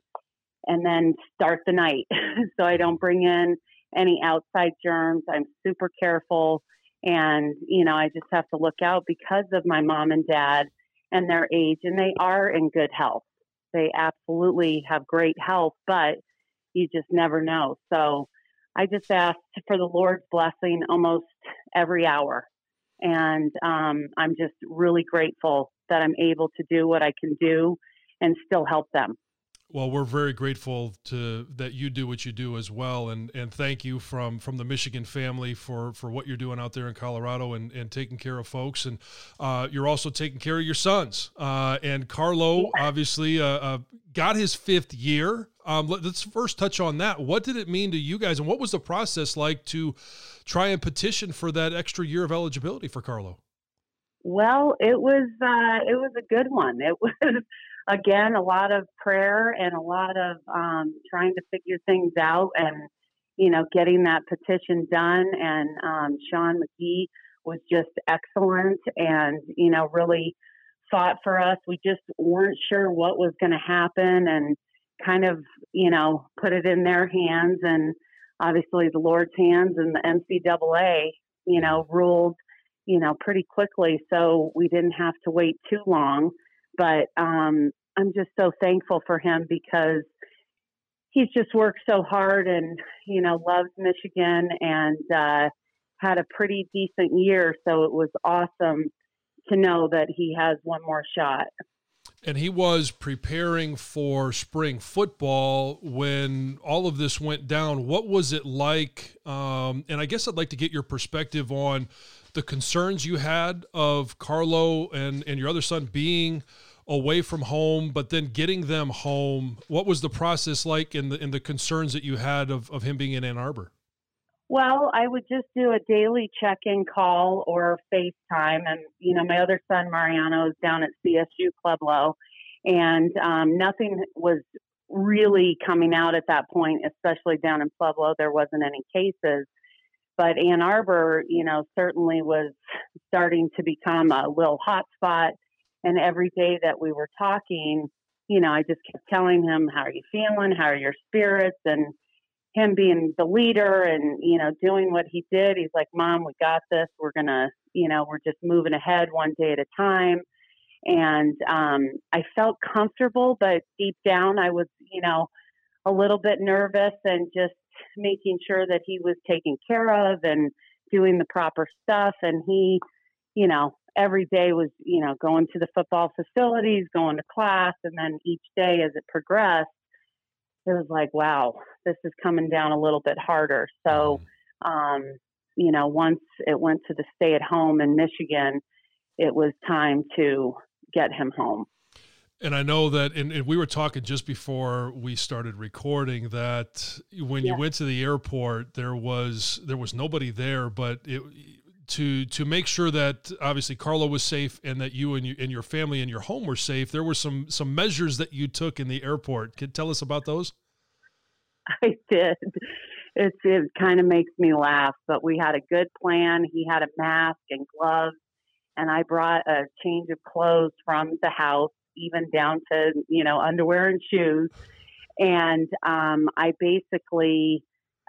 and then start the night. so I don't bring in any outside germs. I'm super careful, and you know I just have to look out because of my mom and dad and their age, and they are in good health. They absolutely have great health, but you just never know. So I just ask for the Lord's blessing almost every hour. And um, I'm just really grateful that I'm able to do what I can do and still help them. Well, we're very grateful to that you do what you do as well, and and thank you from from the Michigan family for for what you're doing out there in Colorado and and taking care of folks, and uh, you're also taking care of your sons. Uh, and Carlo obviously uh, uh, got his fifth year. Um, let, us first touch on that. What did it mean to you guys, and what was the process like to try and petition for that extra year of eligibility for Carlo? Well, it was uh, it was a good one. It was again, a lot of prayer and a lot of um, trying to figure things out and, you know, getting that petition done. And um, Sean Magee was just excellent and, you know, really fought for us. We just weren't sure what was going to happen and kind of, you know, put it in their hands and obviously the Lord's hands and the NCAA, you know, ruled, you know, pretty quickly. So we didn't have to wait too long. But um, I'm just so thankful for him because he's just worked so hard and you know loves Michigan and uh, had a pretty decent year. So it was awesome to know that he has one more shot. And he was preparing for spring football when all of this went down. What was it like? Um, and I guess I'd like to get your perspective on the concerns you had of Carlo and, and your other son being away from home, but then getting them home. What was the process like in the in the concerns that you had of, of him being in Ann Arbor? Well, I would just do a daily check-in call or FaceTime, and you know, my other son Mariano is down at CSU Pueblo, and um, nothing was really coming out at that point, especially down in Pueblo. There wasn't any cases, but Ann Arbor, you know, certainly was starting to become a little hot spot and every day that we were talking, you know, I just kept telling him, How are you feeling? How are your spirits? And him being the leader and, you know, doing what he did. He's like, Mom, we got this. We're going to, you know, we're just moving ahead one day at a time. And um, I felt comfortable, but deep down, I was, you know, a little bit nervous and just making sure that he was taken care of and doing the proper stuff. And he, you know, every day was, you know, going to the football facilities, going to class, and then each day as it progressed, it was like, wow, this is coming down a little bit harder. So, mm-hmm. um, you know, once it went to the stay at home in Michigan, it was time to get him home. And I know that, and, and, we were talking just before we started recording that when yeah. you went to the airport, there was there was nobody there, but it to to make sure that obviously Carlo was safe and that you and you and your family and your home were safe. There were some some measures that you took in the airport. Can tell us about those? I did. It it kind of makes me laugh, but we had a good plan. He had a mask and gloves, and I brought a change of clothes from the house, even down to you know underwear and shoes. And um, I basically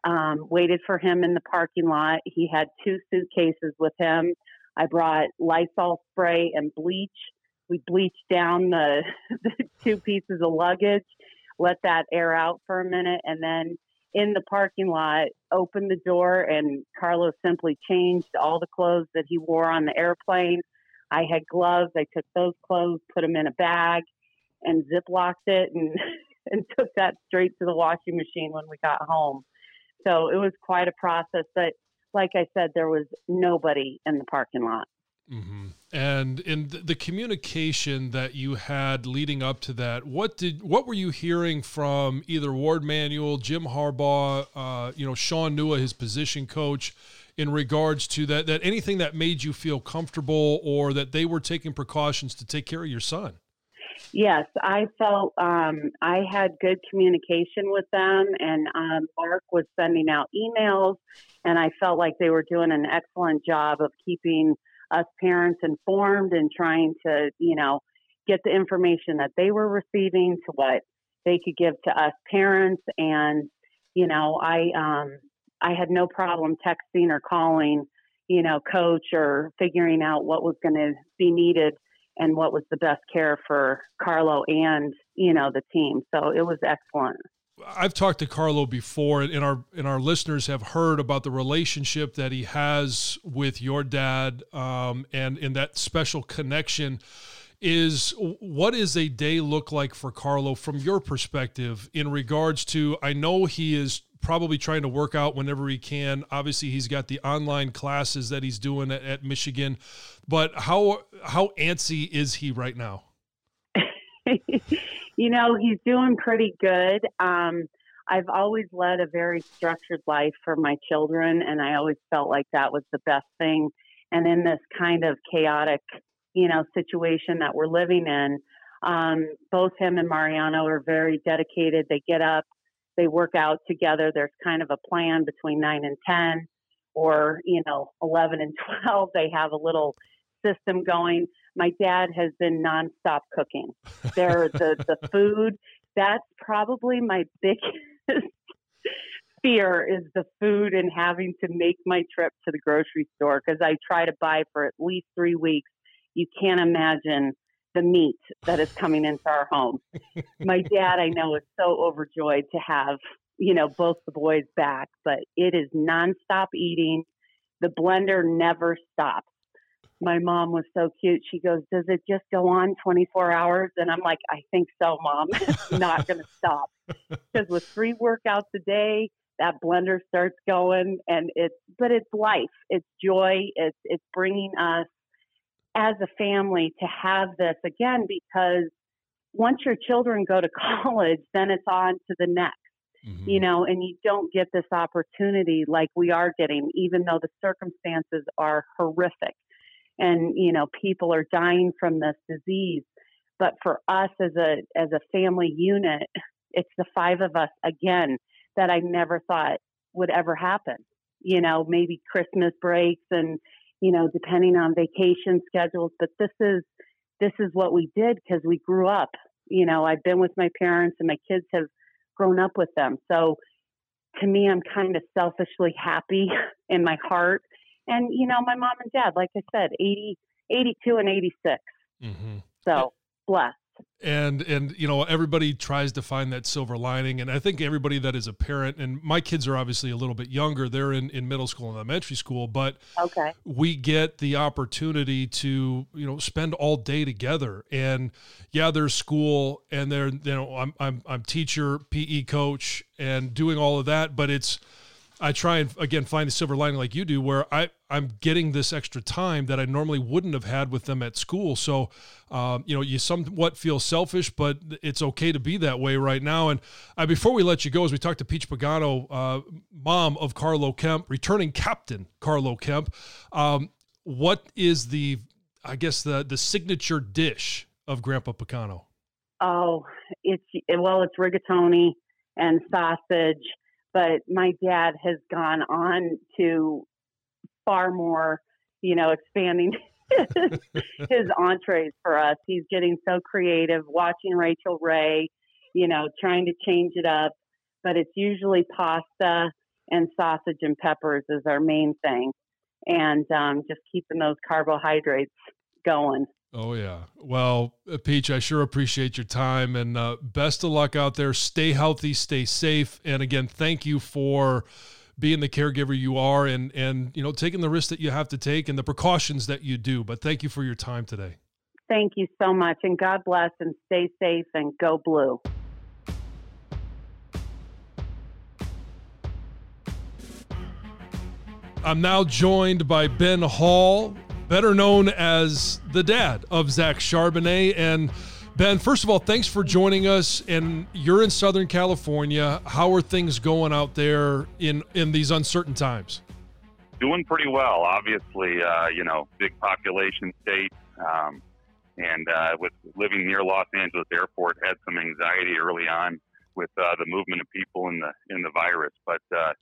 um, waited for him in the parking lot. He had two suitcases with him. I brought Lysol spray and bleach. We bleached down the, the two pieces of luggage, let that air out for a minute, and then in the parking lot, opened the door, and Carlos simply changed all the clothes that he wore on the airplane. I had gloves. I took those clothes, put them in a bag, and ziplocked it, and and took that straight to the washing machine when we got home. So it was quite a process. But like I said, there was nobody in the parking lot. Mm-hmm. And in the communication that you had leading up to that, what did what were you hearing from either Warde Manuel, Jim Harbaugh, uh, you know, Shaun Nua, his position coach, in regards to that? That anything that made you feel comfortable, or that they were taking precautions to take care of your son? Yes, I felt um, I had good communication with them, and um, Mark was sending out emails, and I felt like they were doing an excellent job of keeping us parents informed and trying to, you know, get the information that they were receiving to what they could give to us parents. And, you know, I um, I had no problem texting or calling, you know, coach or figuring out what was going to be needed and what was the best care for Carlo and you know the team. So it was excellent. I've talked to Carlo before, and our and our listeners have heard about the relationship that he has with your dad, um, and in that special connection. is what is a day look like for Carlo from your perspective in regards to I know he is probably trying to work out whenever he can. Obviously, he's got the online classes that he's doing at, at Michigan, but how how antsy is he right now? you know, he's doing pretty good. Um, I've always led a very structured life for my children, and I always felt like that was the best thing. And in this kind of chaotic, you know, situation that we're living in, um, both him and Mariano are very dedicated. They get up, they work out together. There's kind of a plan between nine and 10 or, you know, 11 and 12. They have a little system going. My dad has been nonstop cooking. There, the, the food, that's probably my biggest fear is the food and having to make my trip to the grocery store because I try to buy for at least three weeks. You can't imagine the meat that is coming into our home. My dad, I know, is so overjoyed to have, you know, both the boys back, but it is nonstop eating. The blender never stops. My mom was so cute. She goes, Does it just go on 24 hours? And I'm like, I think so, mom. it's not going to stop. Because with three workouts a day, that blender starts going and it's but it's life it's joy it's it's bringing us as a family to have this again because once your children go to college, then it's on to the next. Mm-hmm. You know, and you don't get this opportunity like we are getting, even though the circumstances are horrific and, you know, people are dying from this disease. But for us as a as a family unit, it's the five of us again that I never thought would ever happen. You know, maybe Christmas breaks and you know, depending on vacation schedules. But this is this is what we did because we grew up. You know, I've been with my parents and my kids have grown up with them. So to me, I'm kind of selfishly happy in my heart. And, you know, my mom and dad, like I said, 80, 82 and 86. Mm-hmm. So blessed and and you know everybody tries to find that silver lining. And i think everybody that is a parent and my kids are obviously a little bit younger they're in, in middle school and elementary school but okay. we get the opportunity to you know spend all day together. And yeah there's school and they're you know i'm i'm, I'm teacher pe coach and doing all of that but it's I try and again find a silver lining like you do, where I I'm getting this extra time that I normally wouldn't have had with them at school. So, um, you know, you somewhat feel selfish, but it's okay to be that way right now. And uh, before we let you go, as we talked to Peach Pagano, uh, mom of Carlo Kemp, returning captain Carlo Kemp, um, what is the I guess the the signature dish of Grandpa Pagano? Oh, it's well, it's rigatoni and sausage but my dad has gone on to far more, you know, expanding his entrees for us. He's getting so creative, watching Rachael Ray, you know, trying to change it up. But it's usually pasta and sausage and peppers is our main thing, and um, just keeping those carbohydrates going. Oh yeah. Well, uh, Peach, I sure appreciate your time and uh, best of luck out there. Stay healthy, stay safe, and again, thank you for being the caregiver you are and and you know taking the risks that you have to take and the precautions that you do. But thank you for your time today. Thank you so much, and God bless, and stay safe, and go blue. I'm now joined by Ben Hall, better known as the dad of Zach Charbonnet. And Ben, first of all, thanks for joining us. And you're in Southern California. How are things going out there in in these uncertain times? Doing pretty well. Obviously, uh, you know, big population state, um, and uh, with living near Los Angeles Airport, had some anxiety early on with uh, the movement of people in the in the virus. But uh,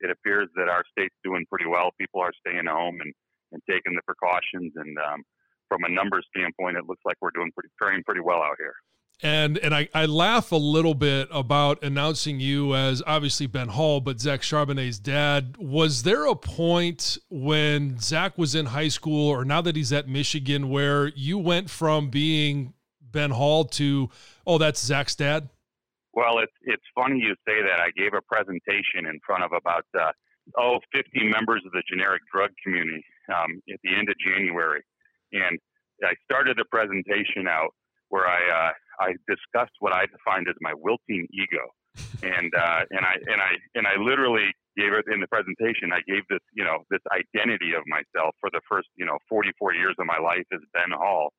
it appears that our state's doing pretty well. People are staying home and and taking the precautions. And um, from a numbers standpoint, it looks like we're doing pretty faring pretty well out here. And and I, I laugh a little bit about announcing you as obviously Ben Hall, but Zach Charbonnet's dad. Was there a point when Zach was in high school, or now that he's at Michigan, where you went from being Ben Hall to, oh, that's Zach's dad? Well, it's it's funny you say that. I gave a presentation in front of about uh, oh 50 members of the generic drug community um, at the end of January. And I started the presentation out where I uh, I discussed what I defined as my wilting ego, and uh, and I and I and I literally gave it in the presentation. I gave this you know this identity of myself for the first you know 44 years of my life as Ben Hall,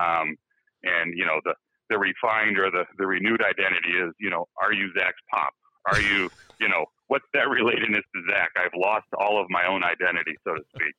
um, and you know the the refined or the the renewed identity is you know are you Zach's pop? Are you you know what's that relatedness to Zach? I've lost all of my own identity, so to speak.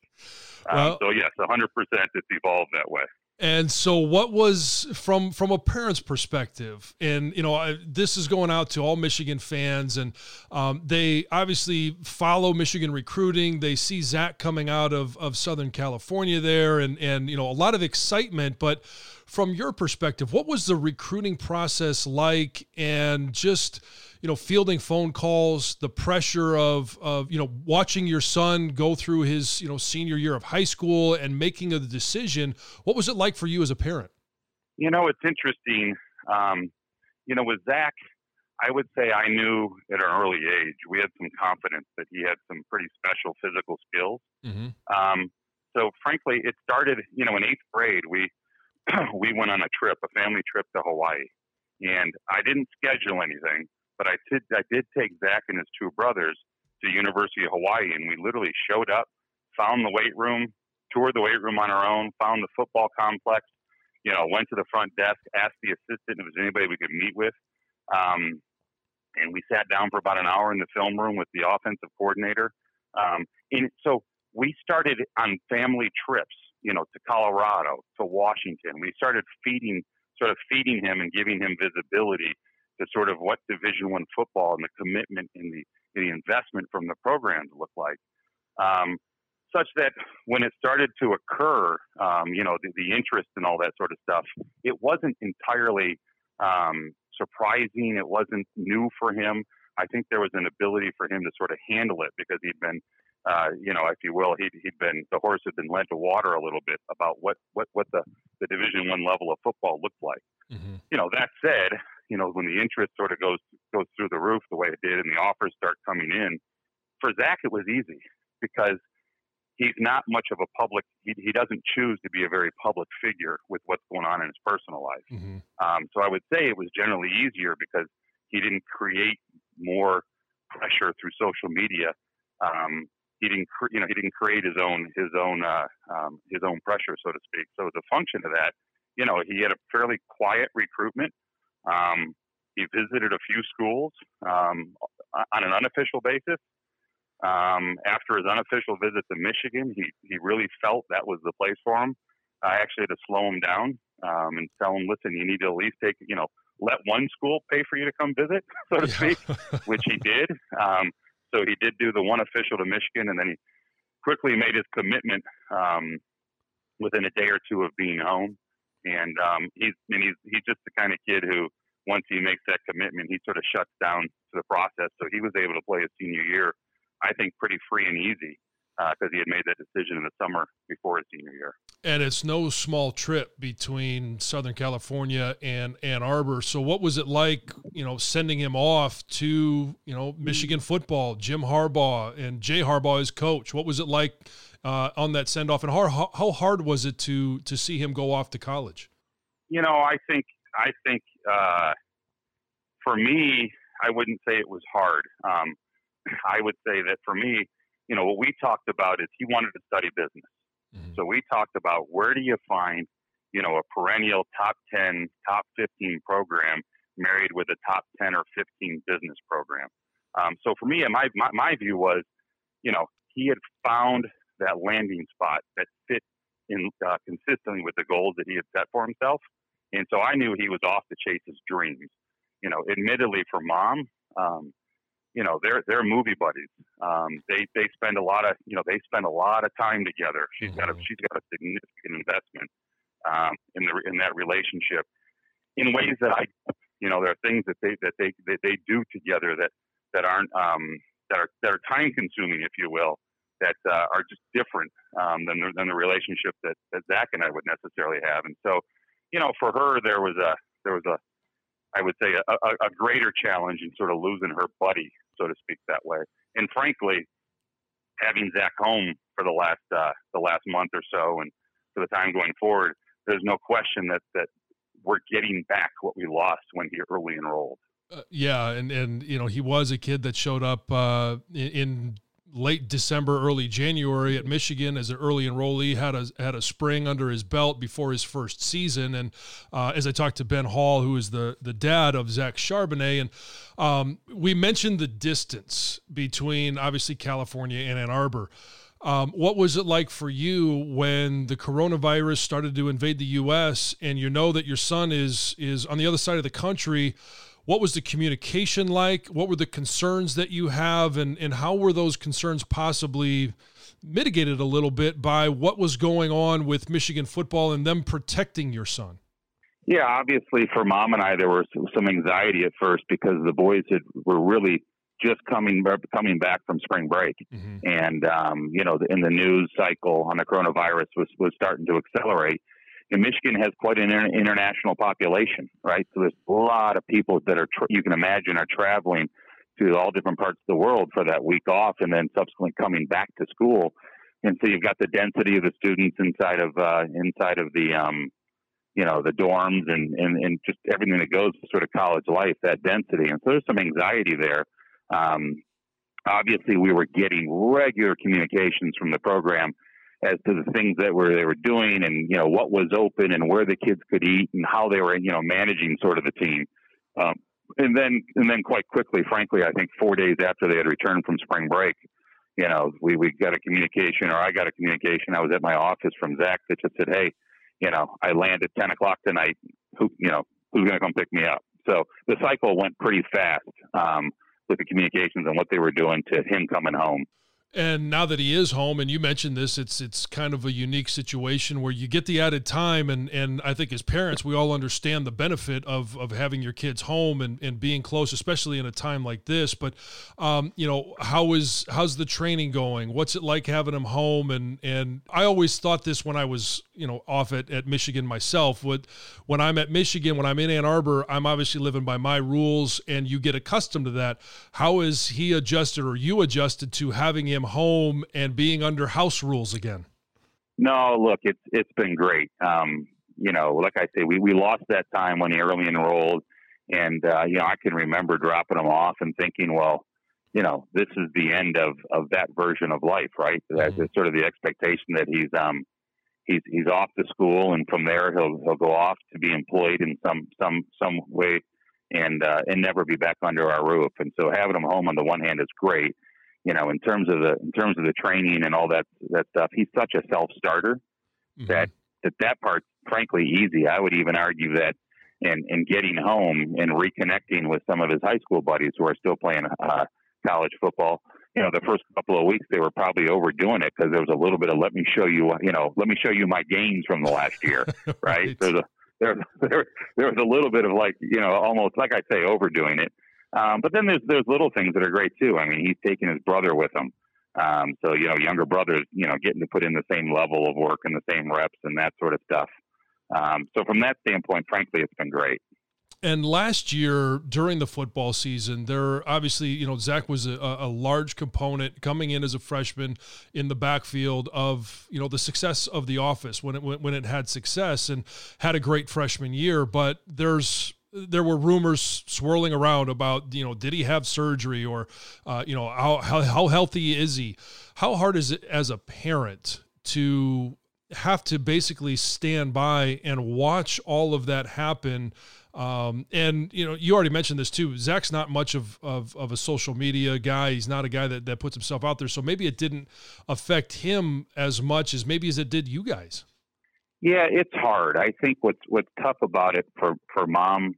Um, so yes, 100% it's evolved that way. And so, what was from from a parent's perspective? And you know, I, this is going out to all Michigan fans, and um, they obviously follow Michigan recruiting. They see Zach coming out of of Southern California there, and and you know, a lot of excitement. But from your perspective, what was the recruiting process like? And just you know, fielding phone calls, the pressure of of you know watching your son go through his you know senior year of high school and making a decision. What was it like for you as a parent? You know, it's interesting. Um, you know, with Zach, I would say I knew at an early age we had some confidence that he had some pretty special physical skills. Mm-hmm. Um, so, frankly, it started. You know, in eighth grade, we we went on a trip, a family trip to Hawaii, and I didn't schedule anything. But I did, I did take Zach and his two brothers to University of Hawaii, and we literally showed up, found the weight room, toured the weight room on our own, found the football complex, you know, went to the front desk, asked the assistant if there was anybody we could meet with. Um, and we sat down for about an hour in the film room with the offensive coordinator. Um, and so we started on family trips, you know, to Colorado, to Washington. We started feeding, sort of feeding him and giving him visibility to sort of what Division One football and the commitment and the, the investment from the programs look like. Um, such that when it started to occur, um, you know, the, the, interest and all that sort of stuff, it wasn't entirely um, surprising. It wasn't new for him. I think there was an ability for him to sort of handle it because he'd been, uh, you know, if you will, he'd, he'd been the horse had been led to water a little bit about what what what the the Division One level of football looked like. Mm-hmm. You know, that said, you know, when the interest sort of goes goes through the roof the way it did, and the offers start coming in, for Zach it was easy because he's not much of a public. He, he doesn't choose to be a very public figure with what's going on in his personal life. Mm-hmm. Um, so I would say it was generally easier because he didn't create more pressure through social media. Um, he didn't, you know, he didn't create his own his own uh, um, his own pressure, so to speak. So as a function of that, you know, he had a fairly quiet recruitment. Um, he visited a few schools um, on an unofficial basis. Um, after his unofficial visit to Michigan, he, he really felt that was the place for him. I actually had to slow him down um, and tell him, listen, you need to at least take, you know, let one school pay for you to come visit, so to speak, which he did. Um, so he did do the one official to Michigan, and then he quickly made his commitment um, within a day or two of being home and um, he's and he's he's just the kind of kid who once he makes that commitment, he sort of shuts down to the process. So he was able to play his senior year, I think, pretty free and easy because uh, he had made that decision in the summer before his senior year. And it's no small trip between Southern California and Ann Arbor. So what was it like, you know, sending him off to, you know, Michigan football, Jim Harbaugh and Jay Harbaugh as coach? What was it like uh, on that send off, and how how hard was it to to see him go off to college? You know, I think I think uh, for me, I wouldn't say it was hard. Um, I would say that for me, you know, what we talked about is he wanted to study business. Mm-hmm. So we talked about where do you find, you know, a perennial top 10, top 15 program married with a top 10 or 15 business program. Um, so for me, my, my, my view was, you know, he had found that landing spot that fit in uh, consistently with the goals that he had set for himself. And so I knew he was off to chase his dreams. You know, admittedly for mom, um, you know, they're they're movie buddies. Um, they they spend a lot of you know they spend a lot of time together. She's mm-hmm. got a mm-hmm. she's got a significant investment um, in the in that relationship in ways that I you know there are things that they that they that they do together that that aren't um, that are that are time consuming, if you will, that uh, are just different um, than, the, than the relationship that, that Zach and I would necessarily have. And so, you know, for her, there was a there was a I would say a, a, a greater challenge in sort of losing her buddy, so to speak, that way. And frankly, having Zach home for the last uh, the last month or so, and for the time going forward, there's no question that that we're getting back what we lost when he early enrolled. Uh, yeah, and and you know he was a kid that showed up uh, in, in late December, early January at Michigan as an early enrollee. had a had a spring under his belt before his first season. And uh, as I talked to Ben Hall, who is the the dad of Zach Charbonnet, and um, we mentioned the distance between obviously California and Ann Arbor. Um, what was it like for you when the coronavirus started to invade the U.S. and you know that your son is is on the other side of the country? What was the communication like? What were the concerns that you have, and and how were those concerns possibly mitigated a little bit by what was going on with Michigan football and them protecting your son? Yeah, obviously for mom and I, there was some anxiety at first because the boys had, were really just coming coming back from spring break, mm-hmm. and um, you know, in the news cycle on the coronavirus was was starting to accelerate and Michigan has quite an international population, right? So there's a lot of people that are, tra- you can imagine, are traveling to all different parts of the world for that week off and then subsequently coming back to school. And so you've got the density of the students inside of, uh, inside of the, um, you know, the dorms and, and, and just everything that goes to sort of college life, that density. And so there's some anxiety there. Um, obviously we were getting regular communications from the program as to the things that were they were doing and you know what was open and where the kids could eat and how they were you know managing sort of the team. Um, and then and then quite quickly, frankly, I think four days after they had returned from spring break, you know, we we got a communication or I got a communication. I was at my office from Zach that just said, "Hey, you know, I land at ten o'clock tonight. Who you know who's going to come pick me up?" So the cycle went pretty fast um, with the communications and what they were doing to him coming home. And now that he is home, and you mentioned this, it's it's kind of a unique situation where you get the added time, and and I think as parents, we all understand the benefit of of having your kids home and, and being close, especially in a time like this. But um, you know, how is how's the training going? What's it like having him home? And and I always thought this when I was you know off at, at Michigan myself. What when I'm at Michigan, when I'm in Ann Arbor, I'm obviously living by my rules, and you get accustomed to that. How is he adjusted, or you adjusted to having him? home and being under house rules again? No, look, it's it's been great. Um, you know, like I say, we, we lost that time when he early enrolled, and uh, you know, I can remember dropping him off and thinking, well, you know, this is the end of of that version of life, right? That's mm-hmm. sort of the expectation that he's um he's he's off to school, and from there he'll he'll go off to be employed in some some some way, and uh, and never be back under our roof. And so having him home on the one hand is great you know, in terms of the in terms of the training and all that that stuff, he's such a self starter mm-hmm. that that that part's frankly easy. I would even argue that in in getting home and reconnecting with some of his high school buddies who are still playing uh, college football. You know, the first couple of weeks they were probably overdoing it because there was a little bit of let me show you, you know, let me show you my gains from the last year, right? right? There's a there, there there was a little bit of like you know almost like I say overdoing it. Um, but then there's there's little things that are great too. I mean, he's taking his brother with him. Um, so you know, younger brothers, you know, getting to put in the same level of work and the same reps and that sort of stuff. Um, so from that standpoint, frankly, it's been great. And last year during the football season, there obviously, you know, Zach was a, a, large component coming in as a freshman in the backfield of, you know, the success of the office when it when it had success and had a great freshman year. But there's there were rumors swirling around about you know did he have surgery or uh, you know how, how how healthy is he how hard is it as a parent to have to basically stand by and watch all of that happen um, and you know you already mentioned this too zach's not much of, of, of a social media guy he's not a guy that, that puts himself out there so maybe it didn't affect him as much as maybe as it did you guys yeah, it's hard. I think what's what's tough about it for for mom,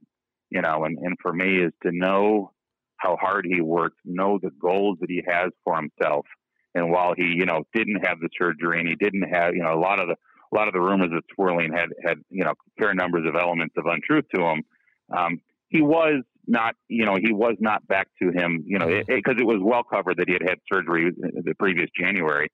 you know, and and for me is to know how hard he worked, know the goals that he has for himself. And while he, you know, didn't have the surgery and he didn't have, you know, a lot of the a lot of the rumors that swirling had had, you know, fair numbers of elements of untruth to him. Um, he was not, you know, he was not back to him, you know, because it, it, it was well covered that he had had surgery the previous January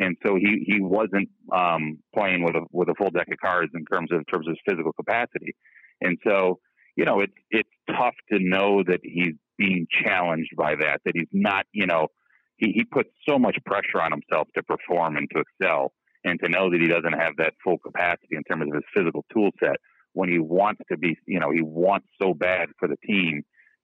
and so he he wasn't um, playing with a with a full deck of cards in terms of in terms of his physical capacity. And so you know it's it's tough to know that he's being challenged by that. That he's not you know he he puts so much pressure on himself to perform and to excel. And to know that he doesn't have that full capacity in terms of his physical tool set when he wants to be, you know, he wants so bad for the team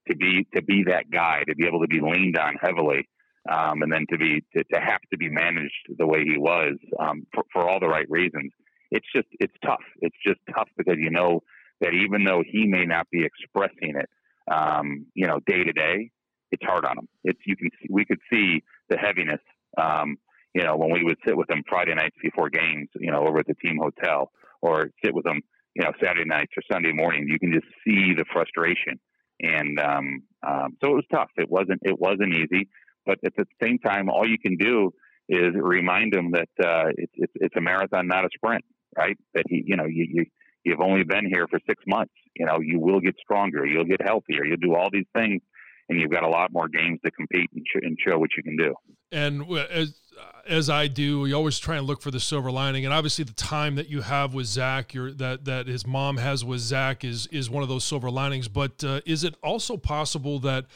to be to be that guy, to be able to be leaned on heavily, um, and then to be to, to have to be managed the way he was um, for, for all the right reasons. It's just it's tough. It's just tough because you know that even though he may not be expressing it, um, you know, day to day, it's hard on him. It's you can see, we could see the heaviness. Um, you know, when we would sit with him Friday nights before games, you know, over at the team hotel, or sit with him, you know, Saturday nights or Sunday morning, you can just see the frustration. And um, um, so it was tough. It wasn't it wasn't easy, but at the same time, all you can do is remind him that uh, it's, it's it's a marathon, not a sprint, right? That he, you know, you, you you've only been here for six months. You know, you will get stronger, you'll get healthier, you'll do all these things, and you've got a lot more games to compete and, sh- and show what you can do. And as as I do, we always try and look for the silver lining. And obviously, the time that you have with Zach, your that that his mom has with Zach, is is one of those silver linings. But uh, is it also possible that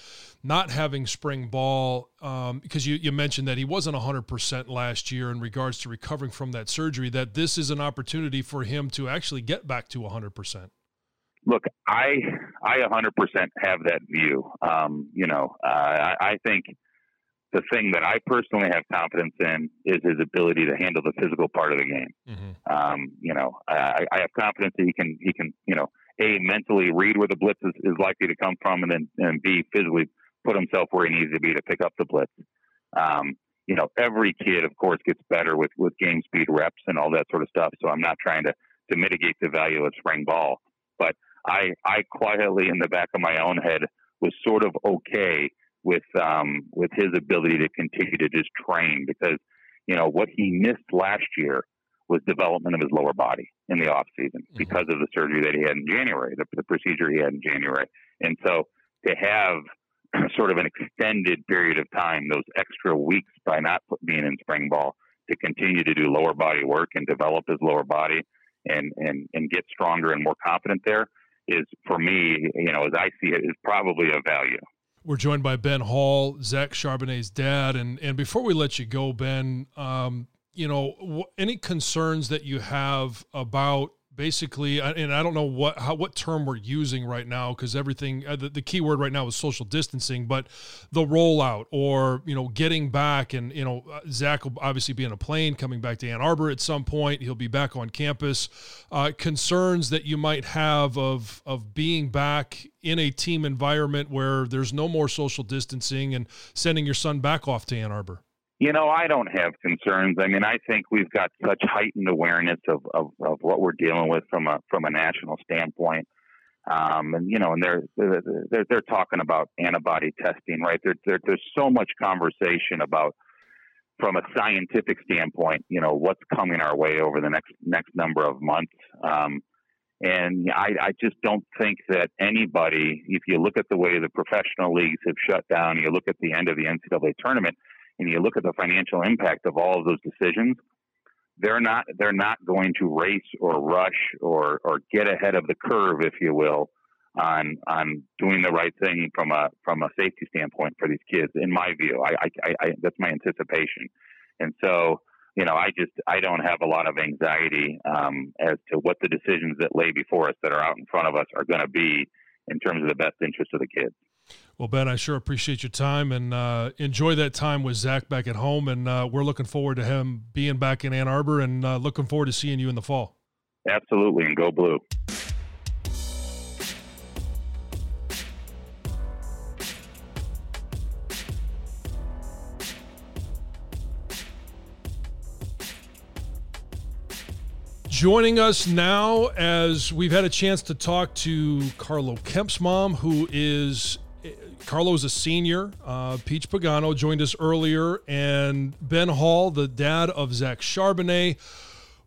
not having spring ball, um, because you, you mentioned that he wasn't 100% last year in regards to recovering from that surgery, that this is an opportunity for him to actually get back to 100%? Look, I I 100% have that view. Um, you know, uh, I, I think the thing that I personally have confidence in is his ability to handle the physical part of the game. Mm-hmm. Um, you know, I, I, have confidence that he can he can you know a mentally read where the blitz is, is likely to come from, and then and b physically put himself where he needs to be to pick up the blitz. Um, you know, every kid, of course, gets better with with game speed reps and all that sort of stuff. So I'm not trying to to mitigate the value of spring ball, but I I quietly in the back of my own head was sort of okay with um, with his ability to continue to just train because you know what he missed last year was development of his lower body in the off season mm-hmm. because of the surgery that he had in January, the, the procedure he had in January, and so to have sort of an extended period of time, those extra weeks by not being in spring ball to continue to do lower body work and develop his lower body and and and get stronger and more confident there is for me, you know, as I see it, is probably a value. We're joined by Ben Hall, Zach Charbonnet's dad, and and before we let you go, Ben, um, you know, any concerns that you have about basically and i don't know what how, what term we're using right now because everything uh, the, the key word right now is social distancing but the rollout or you know getting back and you know uh, zach will obviously be in a plane coming back to ann arbor at some point. He'll be back on campus. Uh, concerns that you might have of of being back in a team environment where there's no more social distancing and sending your son back off to ann arbor you know, I don't have concerns. I mean, I think we've got such heightened awareness of, of, of what we're dealing with from a from a national standpoint. Um, and you know, and they're, they're they're talking about antibody testing, right? There, there, there's so much conversation about from a scientific standpoint, you know, what's coming our way over the next next number of months. Um, and I, I just don't think that anybody, if you look at the way the professional leagues have shut down, you look at the end of the NCAA tournament, and you look at the financial impact of all of those decisions, they're not they're not going to race or rush or or get ahead of the curve, if you will, on on doing the right thing from a from a safety standpoint for these kids. In my view, I, I, I that's my anticipation, and so you know I just I don't have a lot of anxiety um, as to what the decisions that lay before us that are out in front of us are going to be in terms of the best interest of the kids. Well, Ben, I sure appreciate your time and uh, enjoy that time with Zach back at home. And uh, we're looking forward to him being back in Ann Arbor and uh, looking forward to seeing you in the fall. Absolutely. And go blue. Joining us now, as we've had a chance to talk to Carlo Kemp's mom, who is Carlo is a senior. Uh, Peach Pagano joined us earlier, and Ben Hall, the dad of Zach Charbonnet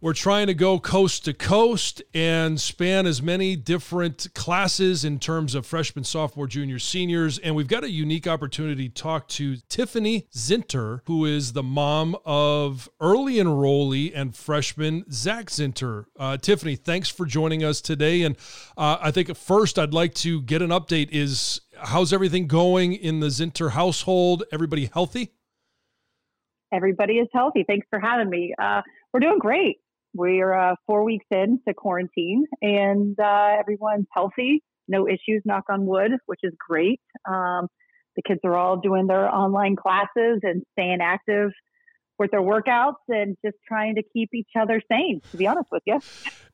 we're trying to go coast to coast and span as many different classes in terms of freshmen, sophomore, junior, seniors. And we've got a unique opportunity to talk to Tiffany Zinter, who is the mom of early enrollee and freshman Zak Zinter. Uh, Tiffany, thanks for joining us today. And uh, I think first I'd like to get an update is how's everything going in the Zinter household? Everybody healthy? Everybody is healthy. Thanks for having me. Uh, we're doing great. We're uh, four weeks into quarantine, and uh, everyone's healthy. No issues, knock on wood, which is great. Um, the kids are all doing their online classes and staying active with their workouts and just trying to keep each other sane, to be honest with you.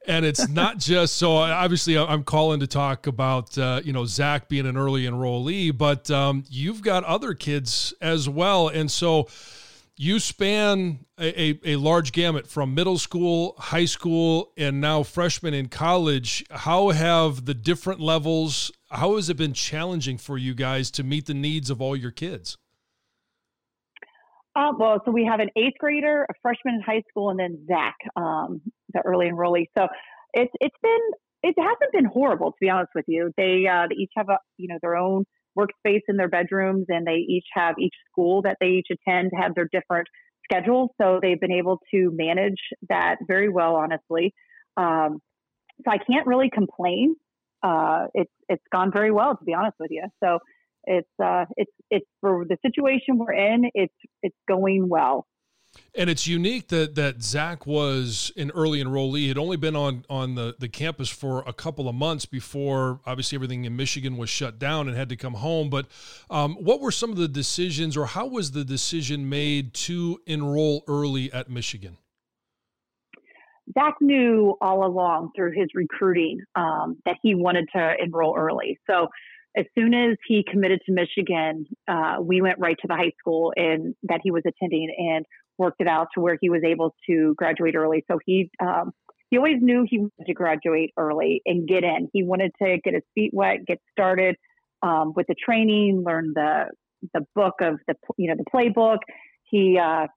And it's not just so obviously I'm calling to talk about, uh, you know, Zak being an early enrollee, but um, you've got other kids as well. And so you span a, a, a, large gamut from middle school, high school, and now freshman in college. How have the different levels, how has it been challenging for you guys to meet the needs of all your kids? Uh, well, so we have an eighth grader, a freshman in high school, and then Zak, um, the early enrollee. So it's it's been it hasn't been horrible to be honest with you. They uh, they each have a you know their own workspace in their bedrooms, and they each have each school that they each attend have their different schedules. So they've been able to manage that very well, honestly. Um, so I can't really complain. Uh, it's it's gone very well to be honest with you. So it's uh, it's it's for the situation we're in. It's it's going well. And it's unique that that Zak was an early enrollee. Had only been on on the the campus for a couple of months before, obviously, everything in Michigan was shut down and had to come home. But um, what were some of the decisions, or how was the decision made to enroll early at Michigan? Zak knew all along through his recruiting um, that he wanted to enroll early. So as soon as he committed to Michigan, uh, we went right to the high school and that he was attending and worked it out to where he was able to graduate early. So he um, he always knew he wanted to graduate early and get in. He wanted to get his feet wet, get started um, with the training, learn the the book of the you know the playbook. He uh,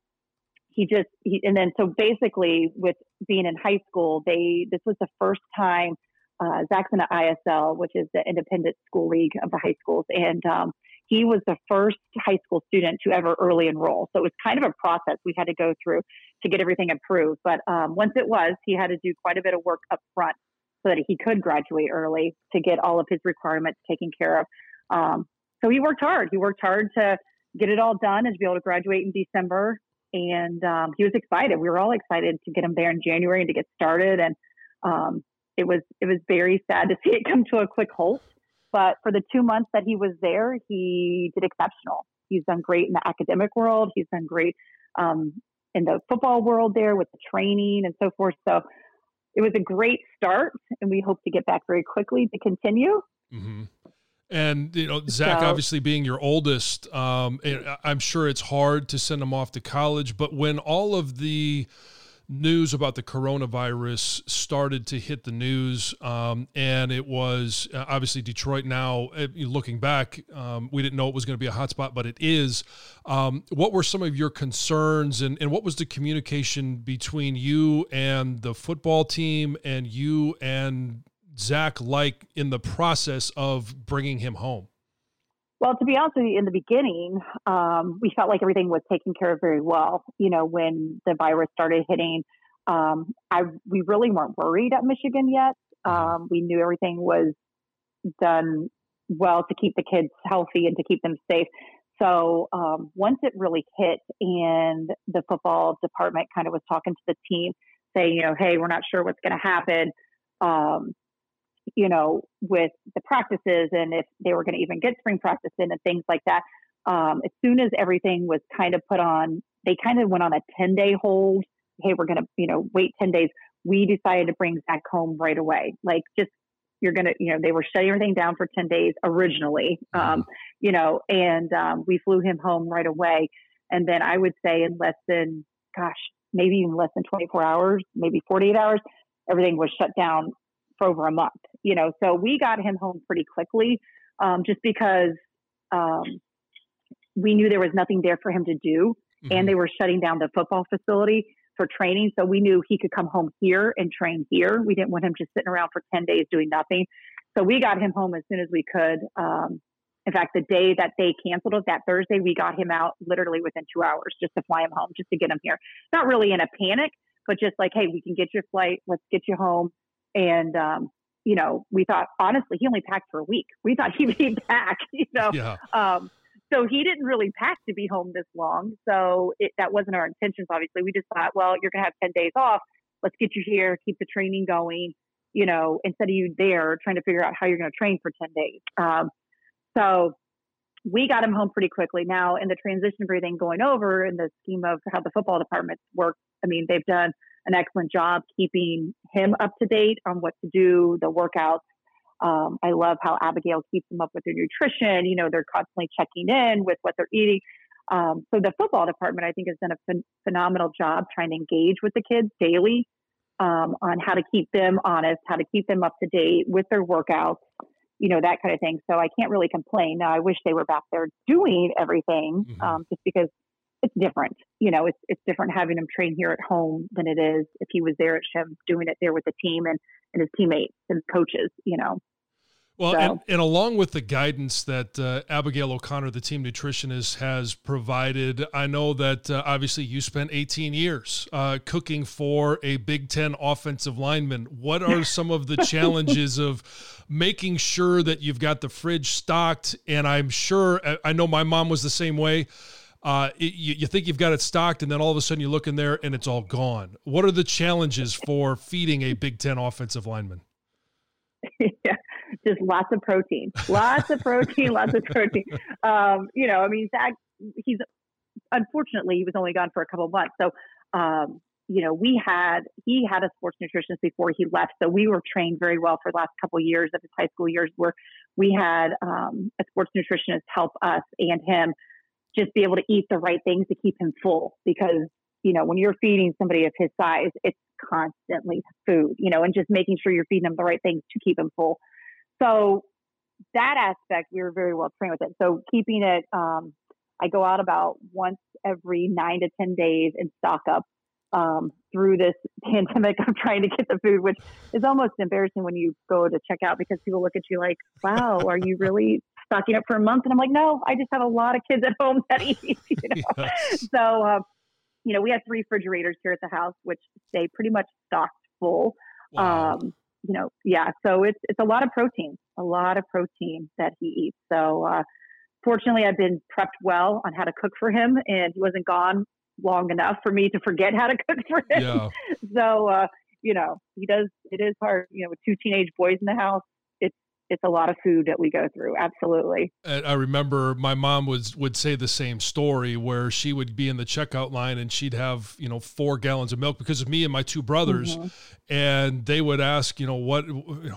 he just he, and then so basically with being in high school, they this was the first time uh, Zak's in ISL, which is the Independent School League of the high schools, and um, he was the first high school student to ever early enroll. So it was kind of a process we had to go through to get everything approved. But um, once it was, he had to do quite a bit of work up front so that he could graduate early to get all of his requirements taken care of. Um, so he worked hard. He worked hard to get it all done and to be able to graduate in December. And um, he was excited. We were all excited to get him there in January and to get started. And um, it was it was very sad to see it come to a quick halt. But for the two months that he was there, he did exceptional. He's done great in the academic world. He's done great um, in the football world there with the training and so forth. So it was a great start, and we hope to get back very quickly to continue. Mm-hmm. And you know, Zak, so, obviously being your oldest, um, I'm sure it's hard to send him off to college. But when all of the news about the coronavirus started to hit the news, um, and it was uh, obviously Detroit. Now, uh, looking back, um, we didn't know it was going to be a hotspot, but it is. Um, what were some of your concerns, and, and what was the communication between you and the football team, and you and Zak like in the process of bringing him home? Well, to be honest with you, in the beginning, um, we felt like everything was taken care of very well. You know, when the virus started hitting, um, I we really weren't worried at Michigan yet. Um, we knew everything was done well to keep the kids healthy and to keep them safe. So um, once it really hit, and the football department kind of was talking to the team, saying, you know, hey, we're not sure what's going to happen. Um, you know, with the practices and if they were going to even get spring practice in and things like that. Um, as soon as everything was kind of put on, they kind of went on a 10 day hold. Hey, we're going to, you know, wait 10 days. We decided to bring Zak home right away. Like, just, you're going to, you know, they were shutting everything down for 10 days originally, um, mm-hmm. you know, and um, we flew him home right away. And then I would say in less than, gosh, maybe even less than 24 hours, maybe 48 hours, everything was shut down for over a month, you know. So we got him home pretty quickly, um, just because um, we knew there was nothing there for him to do, mm-hmm. and they were shutting down the football facility for training. So we knew he could come home here and train here. We didn't want him just sitting around for ten days doing nothing. So we got him home as soon as we could. Um, in fact, the day that they canceled it, that Thursday, we got him out literally within two hours just to fly him home, just to get him here. Not really in a panic, but just like, hey, we can get your flight. Let's get you home. And, um, you know, we thought, honestly, he only packed for a week. We thought he'd be back, you know. Yeah. Um, so he didn't really pack to be home this long. So it, that wasn't our intentions. Obviously, we just thought, well, you're gonna have ten days off. Let's get you here, keep the training going. You know, instead of you there trying to figure out how you're going to train for ten days. Um, so we got him home pretty quickly. Now, in the transition breathing going over in the scheme of how the football department works, I mean, they've done an excellent job keeping him up to date on what to do, the workouts. Um, I love how Abigail keeps them up with their nutrition. You know, they're constantly checking in with what they're eating. Um, so the football department, I think, has done a ph- phenomenal job trying to engage with the kids daily um, on how to keep them honest, how to keep them up to date with their workouts, you know, that kind of thing. So I can't really complain. Now, I wish they were back there doing everything mm-hmm. um, just because it's different. You know, it's it's different having him train here at home than it is if he was there at Shiv doing it there with the team and, and his teammates and coaches, you know. Well, so. and, and, along with the guidance that uh, Abigail O'Connor, the team nutritionist, has provided, I know that uh, obviously you spent 18 years uh, cooking for a Big Ten offensive lineman. What are some of the challenges of making sure that you've got the fridge stocked? And I'm sure, I know my mom was the same way. Uh, it, you, you, think you've got it stocked, and then all of a sudden you look in there and it's all gone. What are the challenges for feeding a Big Ten offensive lineman? yeah, just lots of protein, lots of protein, lots of protein. Um, you know, I mean, Zak, he's unfortunately he was only gone for a couple months, so um, you know, we had he had a sports nutritionist before he left, so we were trained very well for the last couple of years of his high school years, where we had um, a sports nutritionist help us and him just be able to eat the right things to keep him full because you know when you're feeding somebody of his size it's constantly food you know and just making sure you're feeding them the right things to keep him full. So that aspect we were very well trained with it. So keeping it um, i go out about once every nine to ten days and stock up um, through this pandemic of trying to get the food, which is almost embarrassing when you go to check out because people look at you like, wow, are you really stocking up for a month? And I'm like, no, I just have a lot of kids at home that eat. You know? yes. So, um, you know, we have three refrigerators here at the house, which stay pretty much stocked full. Wow. Um, you know, yeah. So it's it's a lot of protein, a lot of protein that he eats. So, uh, fortunately, I've been prepped well on how to cook for him, and he wasn't gone long enough for me to forget how to cook for him. Yeah. so, uh, you know, he does. It is hard. You know, with two teenage boys in the house, it's a lot of food that we go through. Absolutely. I remember my mom was would say the same story where she would be in the checkout line and she'd have you know four gallons of milk because of me and my two brothers, mm-hmm. and they would ask you know what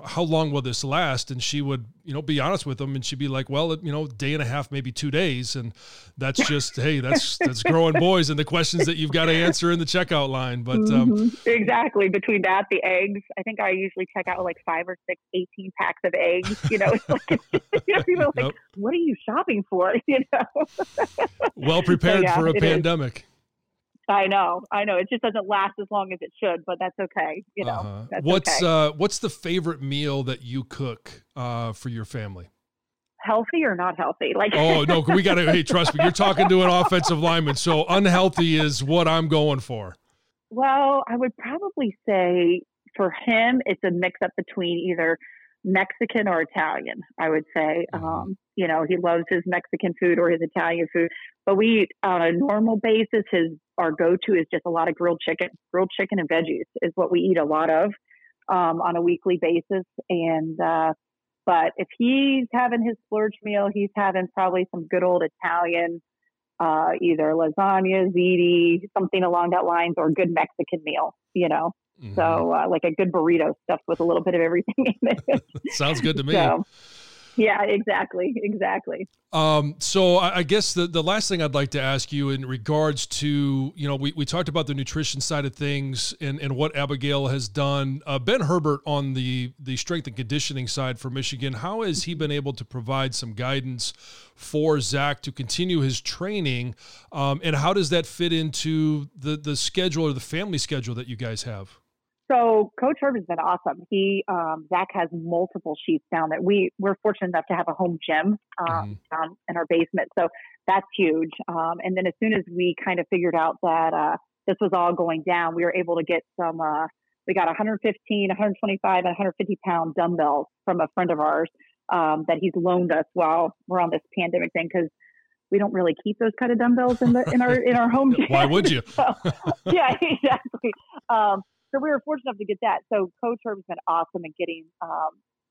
how long will this last, and she would you know be honest with them and she'd be like well you know day and a half maybe two days, and that's just hey that's that's growing boys and the questions that you've got to answer in the checkout line. But um, mm-hmm. exactly between that the eggs, I think I usually check out like five or six 18 packs of eggs you know, like, you know people like, nope. what are you shopping for? You know, well prepared so, yeah, for a pandemic. Is. I know, I know. It just doesn't last as long as it should, but that's okay. You know, uh-huh. what's okay. uh, what's the favorite meal that you cook uh, for your family? Healthy or not healthy? Like, oh no, we got to. Hey, trust me, you're talking to an offensive lineman, so unhealthy is what I'm going for. Well, I would probably say for him, it's a mix up between either Mexican or Italian, I would say. Mm-hmm. Um, you know, he loves his Mexican food or his Italian food, but we eat on a normal basis. His our go to is just a lot of grilled chicken, grilled chicken and veggies is what we eat a lot of um, on a weekly basis. And uh, but if he's having his splurge meal, he's having probably some good old Italian, uh, either lasagna, ziti, something along that lines, or good Mexican meal. You know. Mm-hmm. So, uh, like a good burrito stuffed with a little bit of everything in it. Sounds good to me. So, yeah, exactly, exactly. Um, so I, I, guess the, the last thing I'd like to ask you in regards to, you know, we, we talked about the nutrition side of things and, and what Abigail has done. Uh, ben Herbert on the, the strength and conditioning side for Michigan, how has he been able to provide some guidance for Zak to continue his training? Um, and how does that fit into the, the schedule or the family schedule that you guys have? So Coach Herb has been awesome. He um, Zak has multiple sheets down that We we're fortunate enough to have a home gym um, mm-hmm. down in our basement, so that's huge. Um, and then as soon as we kind of figured out that uh, this was all going down, we were able to get some. Uh, we got 115, 125, and 150 pound dumbbells from a friend of ours um, that he's loaned us while we're on this pandemic thing because we don't really keep those kind of dumbbells in the in our in our home gym. Why would you? so, yeah, exactly. Um, so we were fortunate enough to get that. So Coach Herb's been awesome at getting um,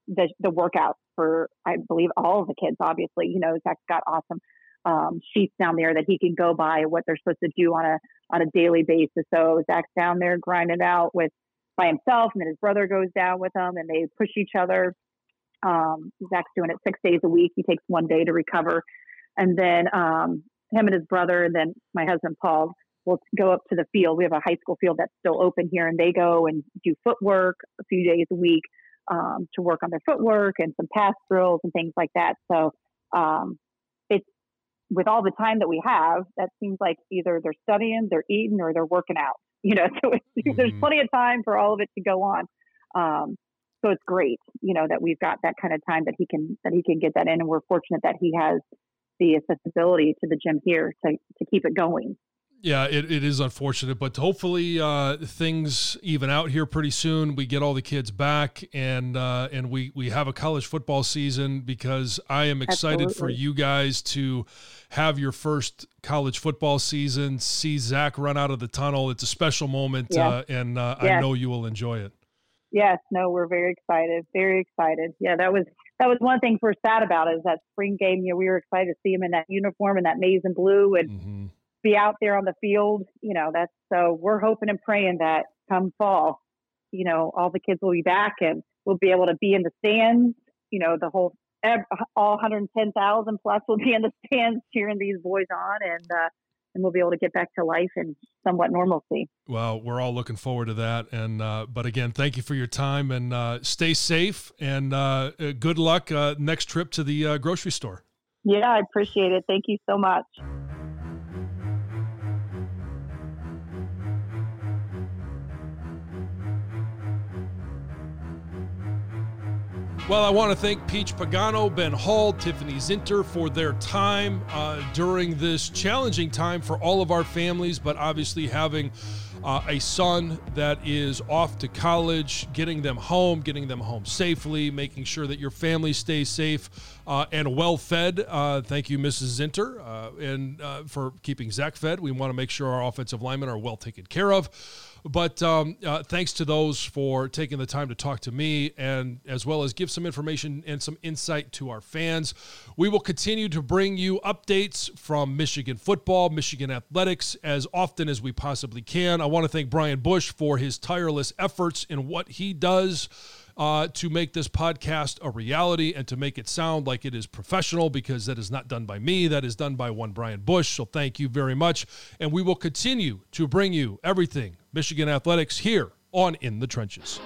the the workouts for I believe all of the kids. Obviously, you know Zak's got awesome um, sheets down there that he can go by what they're supposed to do on a on a daily basis. So Zak's down there grinding out with by himself, and then his brother goes down with him, and they push each other. Um, Zak's doing it six days a week. He takes one day to recover, and then um, him and his brother, and then my husband Paul will go up to the field. We have a high school field that's still open here, and they go and do footwork a few days a week um, to work on their footwork and some pass drills and things like that. So um, it's with all the time that we have, that seems like either they're studying, they're eating, or they're working out. You know, so mm-hmm. there's plenty of time for all of it to go on. Um, so it's great, you know, that we've got that kind of time that he can that he can get that in, and we're fortunate that he has the accessibility to the gym here to to keep it going. Yeah, it, it is unfortunate, but hopefully uh, things even out here pretty soon. We get all the kids back, and uh, and we we have a college football season because I am excited Absolutely. for you guys to have your first college football season. See Zak run out of the tunnel. It's a special moment, yeah. uh, and uh, I know you will enjoy it. Yes, no, we're very excited, very excited. Yeah, that was that was one thing we're sad about is that spring game. You know, we were excited to see him in that uniform and that maize and blue, and. Mm-hmm be out there on the field. You know, that's so we're hoping and praying that come fall, you know, all the kids will be back and we'll be able to be in the stands. You know, the whole all 110,000 plus will be in the stands cheering these boys on, and uh, and we'll be able to get back to life and somewhat normalcy. Well, we're all looking forward to that. And uh, but again, thank you for your time and uh, stay safe and uh, uh good luck uh, next trip to the uh, grocery store. Yeah, I appreciate it. Thank you so much. Well, I want to thank Peach Pagano, Ben Hall, Tiffany Zinter for their time uh, during this challenging time for all of our families, but obviously having uh, a son that is off to college, getting them home, getting them home safely, making sure that your family stays safe uh, and well fed. Uh, thank you, Mrs. Zinter, uh, and uh, for keeping Zak fed. We want to make sure our offensive linemen are well taken care of. But um, uh, thanks to those for taking the time to talk to me and as well as give some information and some insight to our fans. We will continue to bring you updates from Michigan football, Michigan athletics as often as we possibly can. I want to thank Brian Bush for his tireless efforts in what he does uh, to make this podcast a reality and to make it sound like it is professional because that is not done by me. That is done by one Brian Bush. So thank you very much. And we will continue to bring you everything Michigan athletics here on In the Trenches.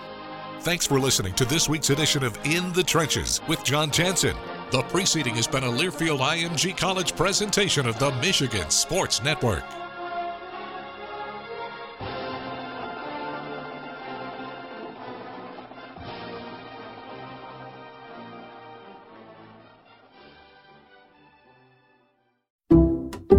Thanks for listening to this week's edition of In the Trenches with Jon Jansen. The preceding has been a Learfield IMG College presentation of the Michigan Sports Network.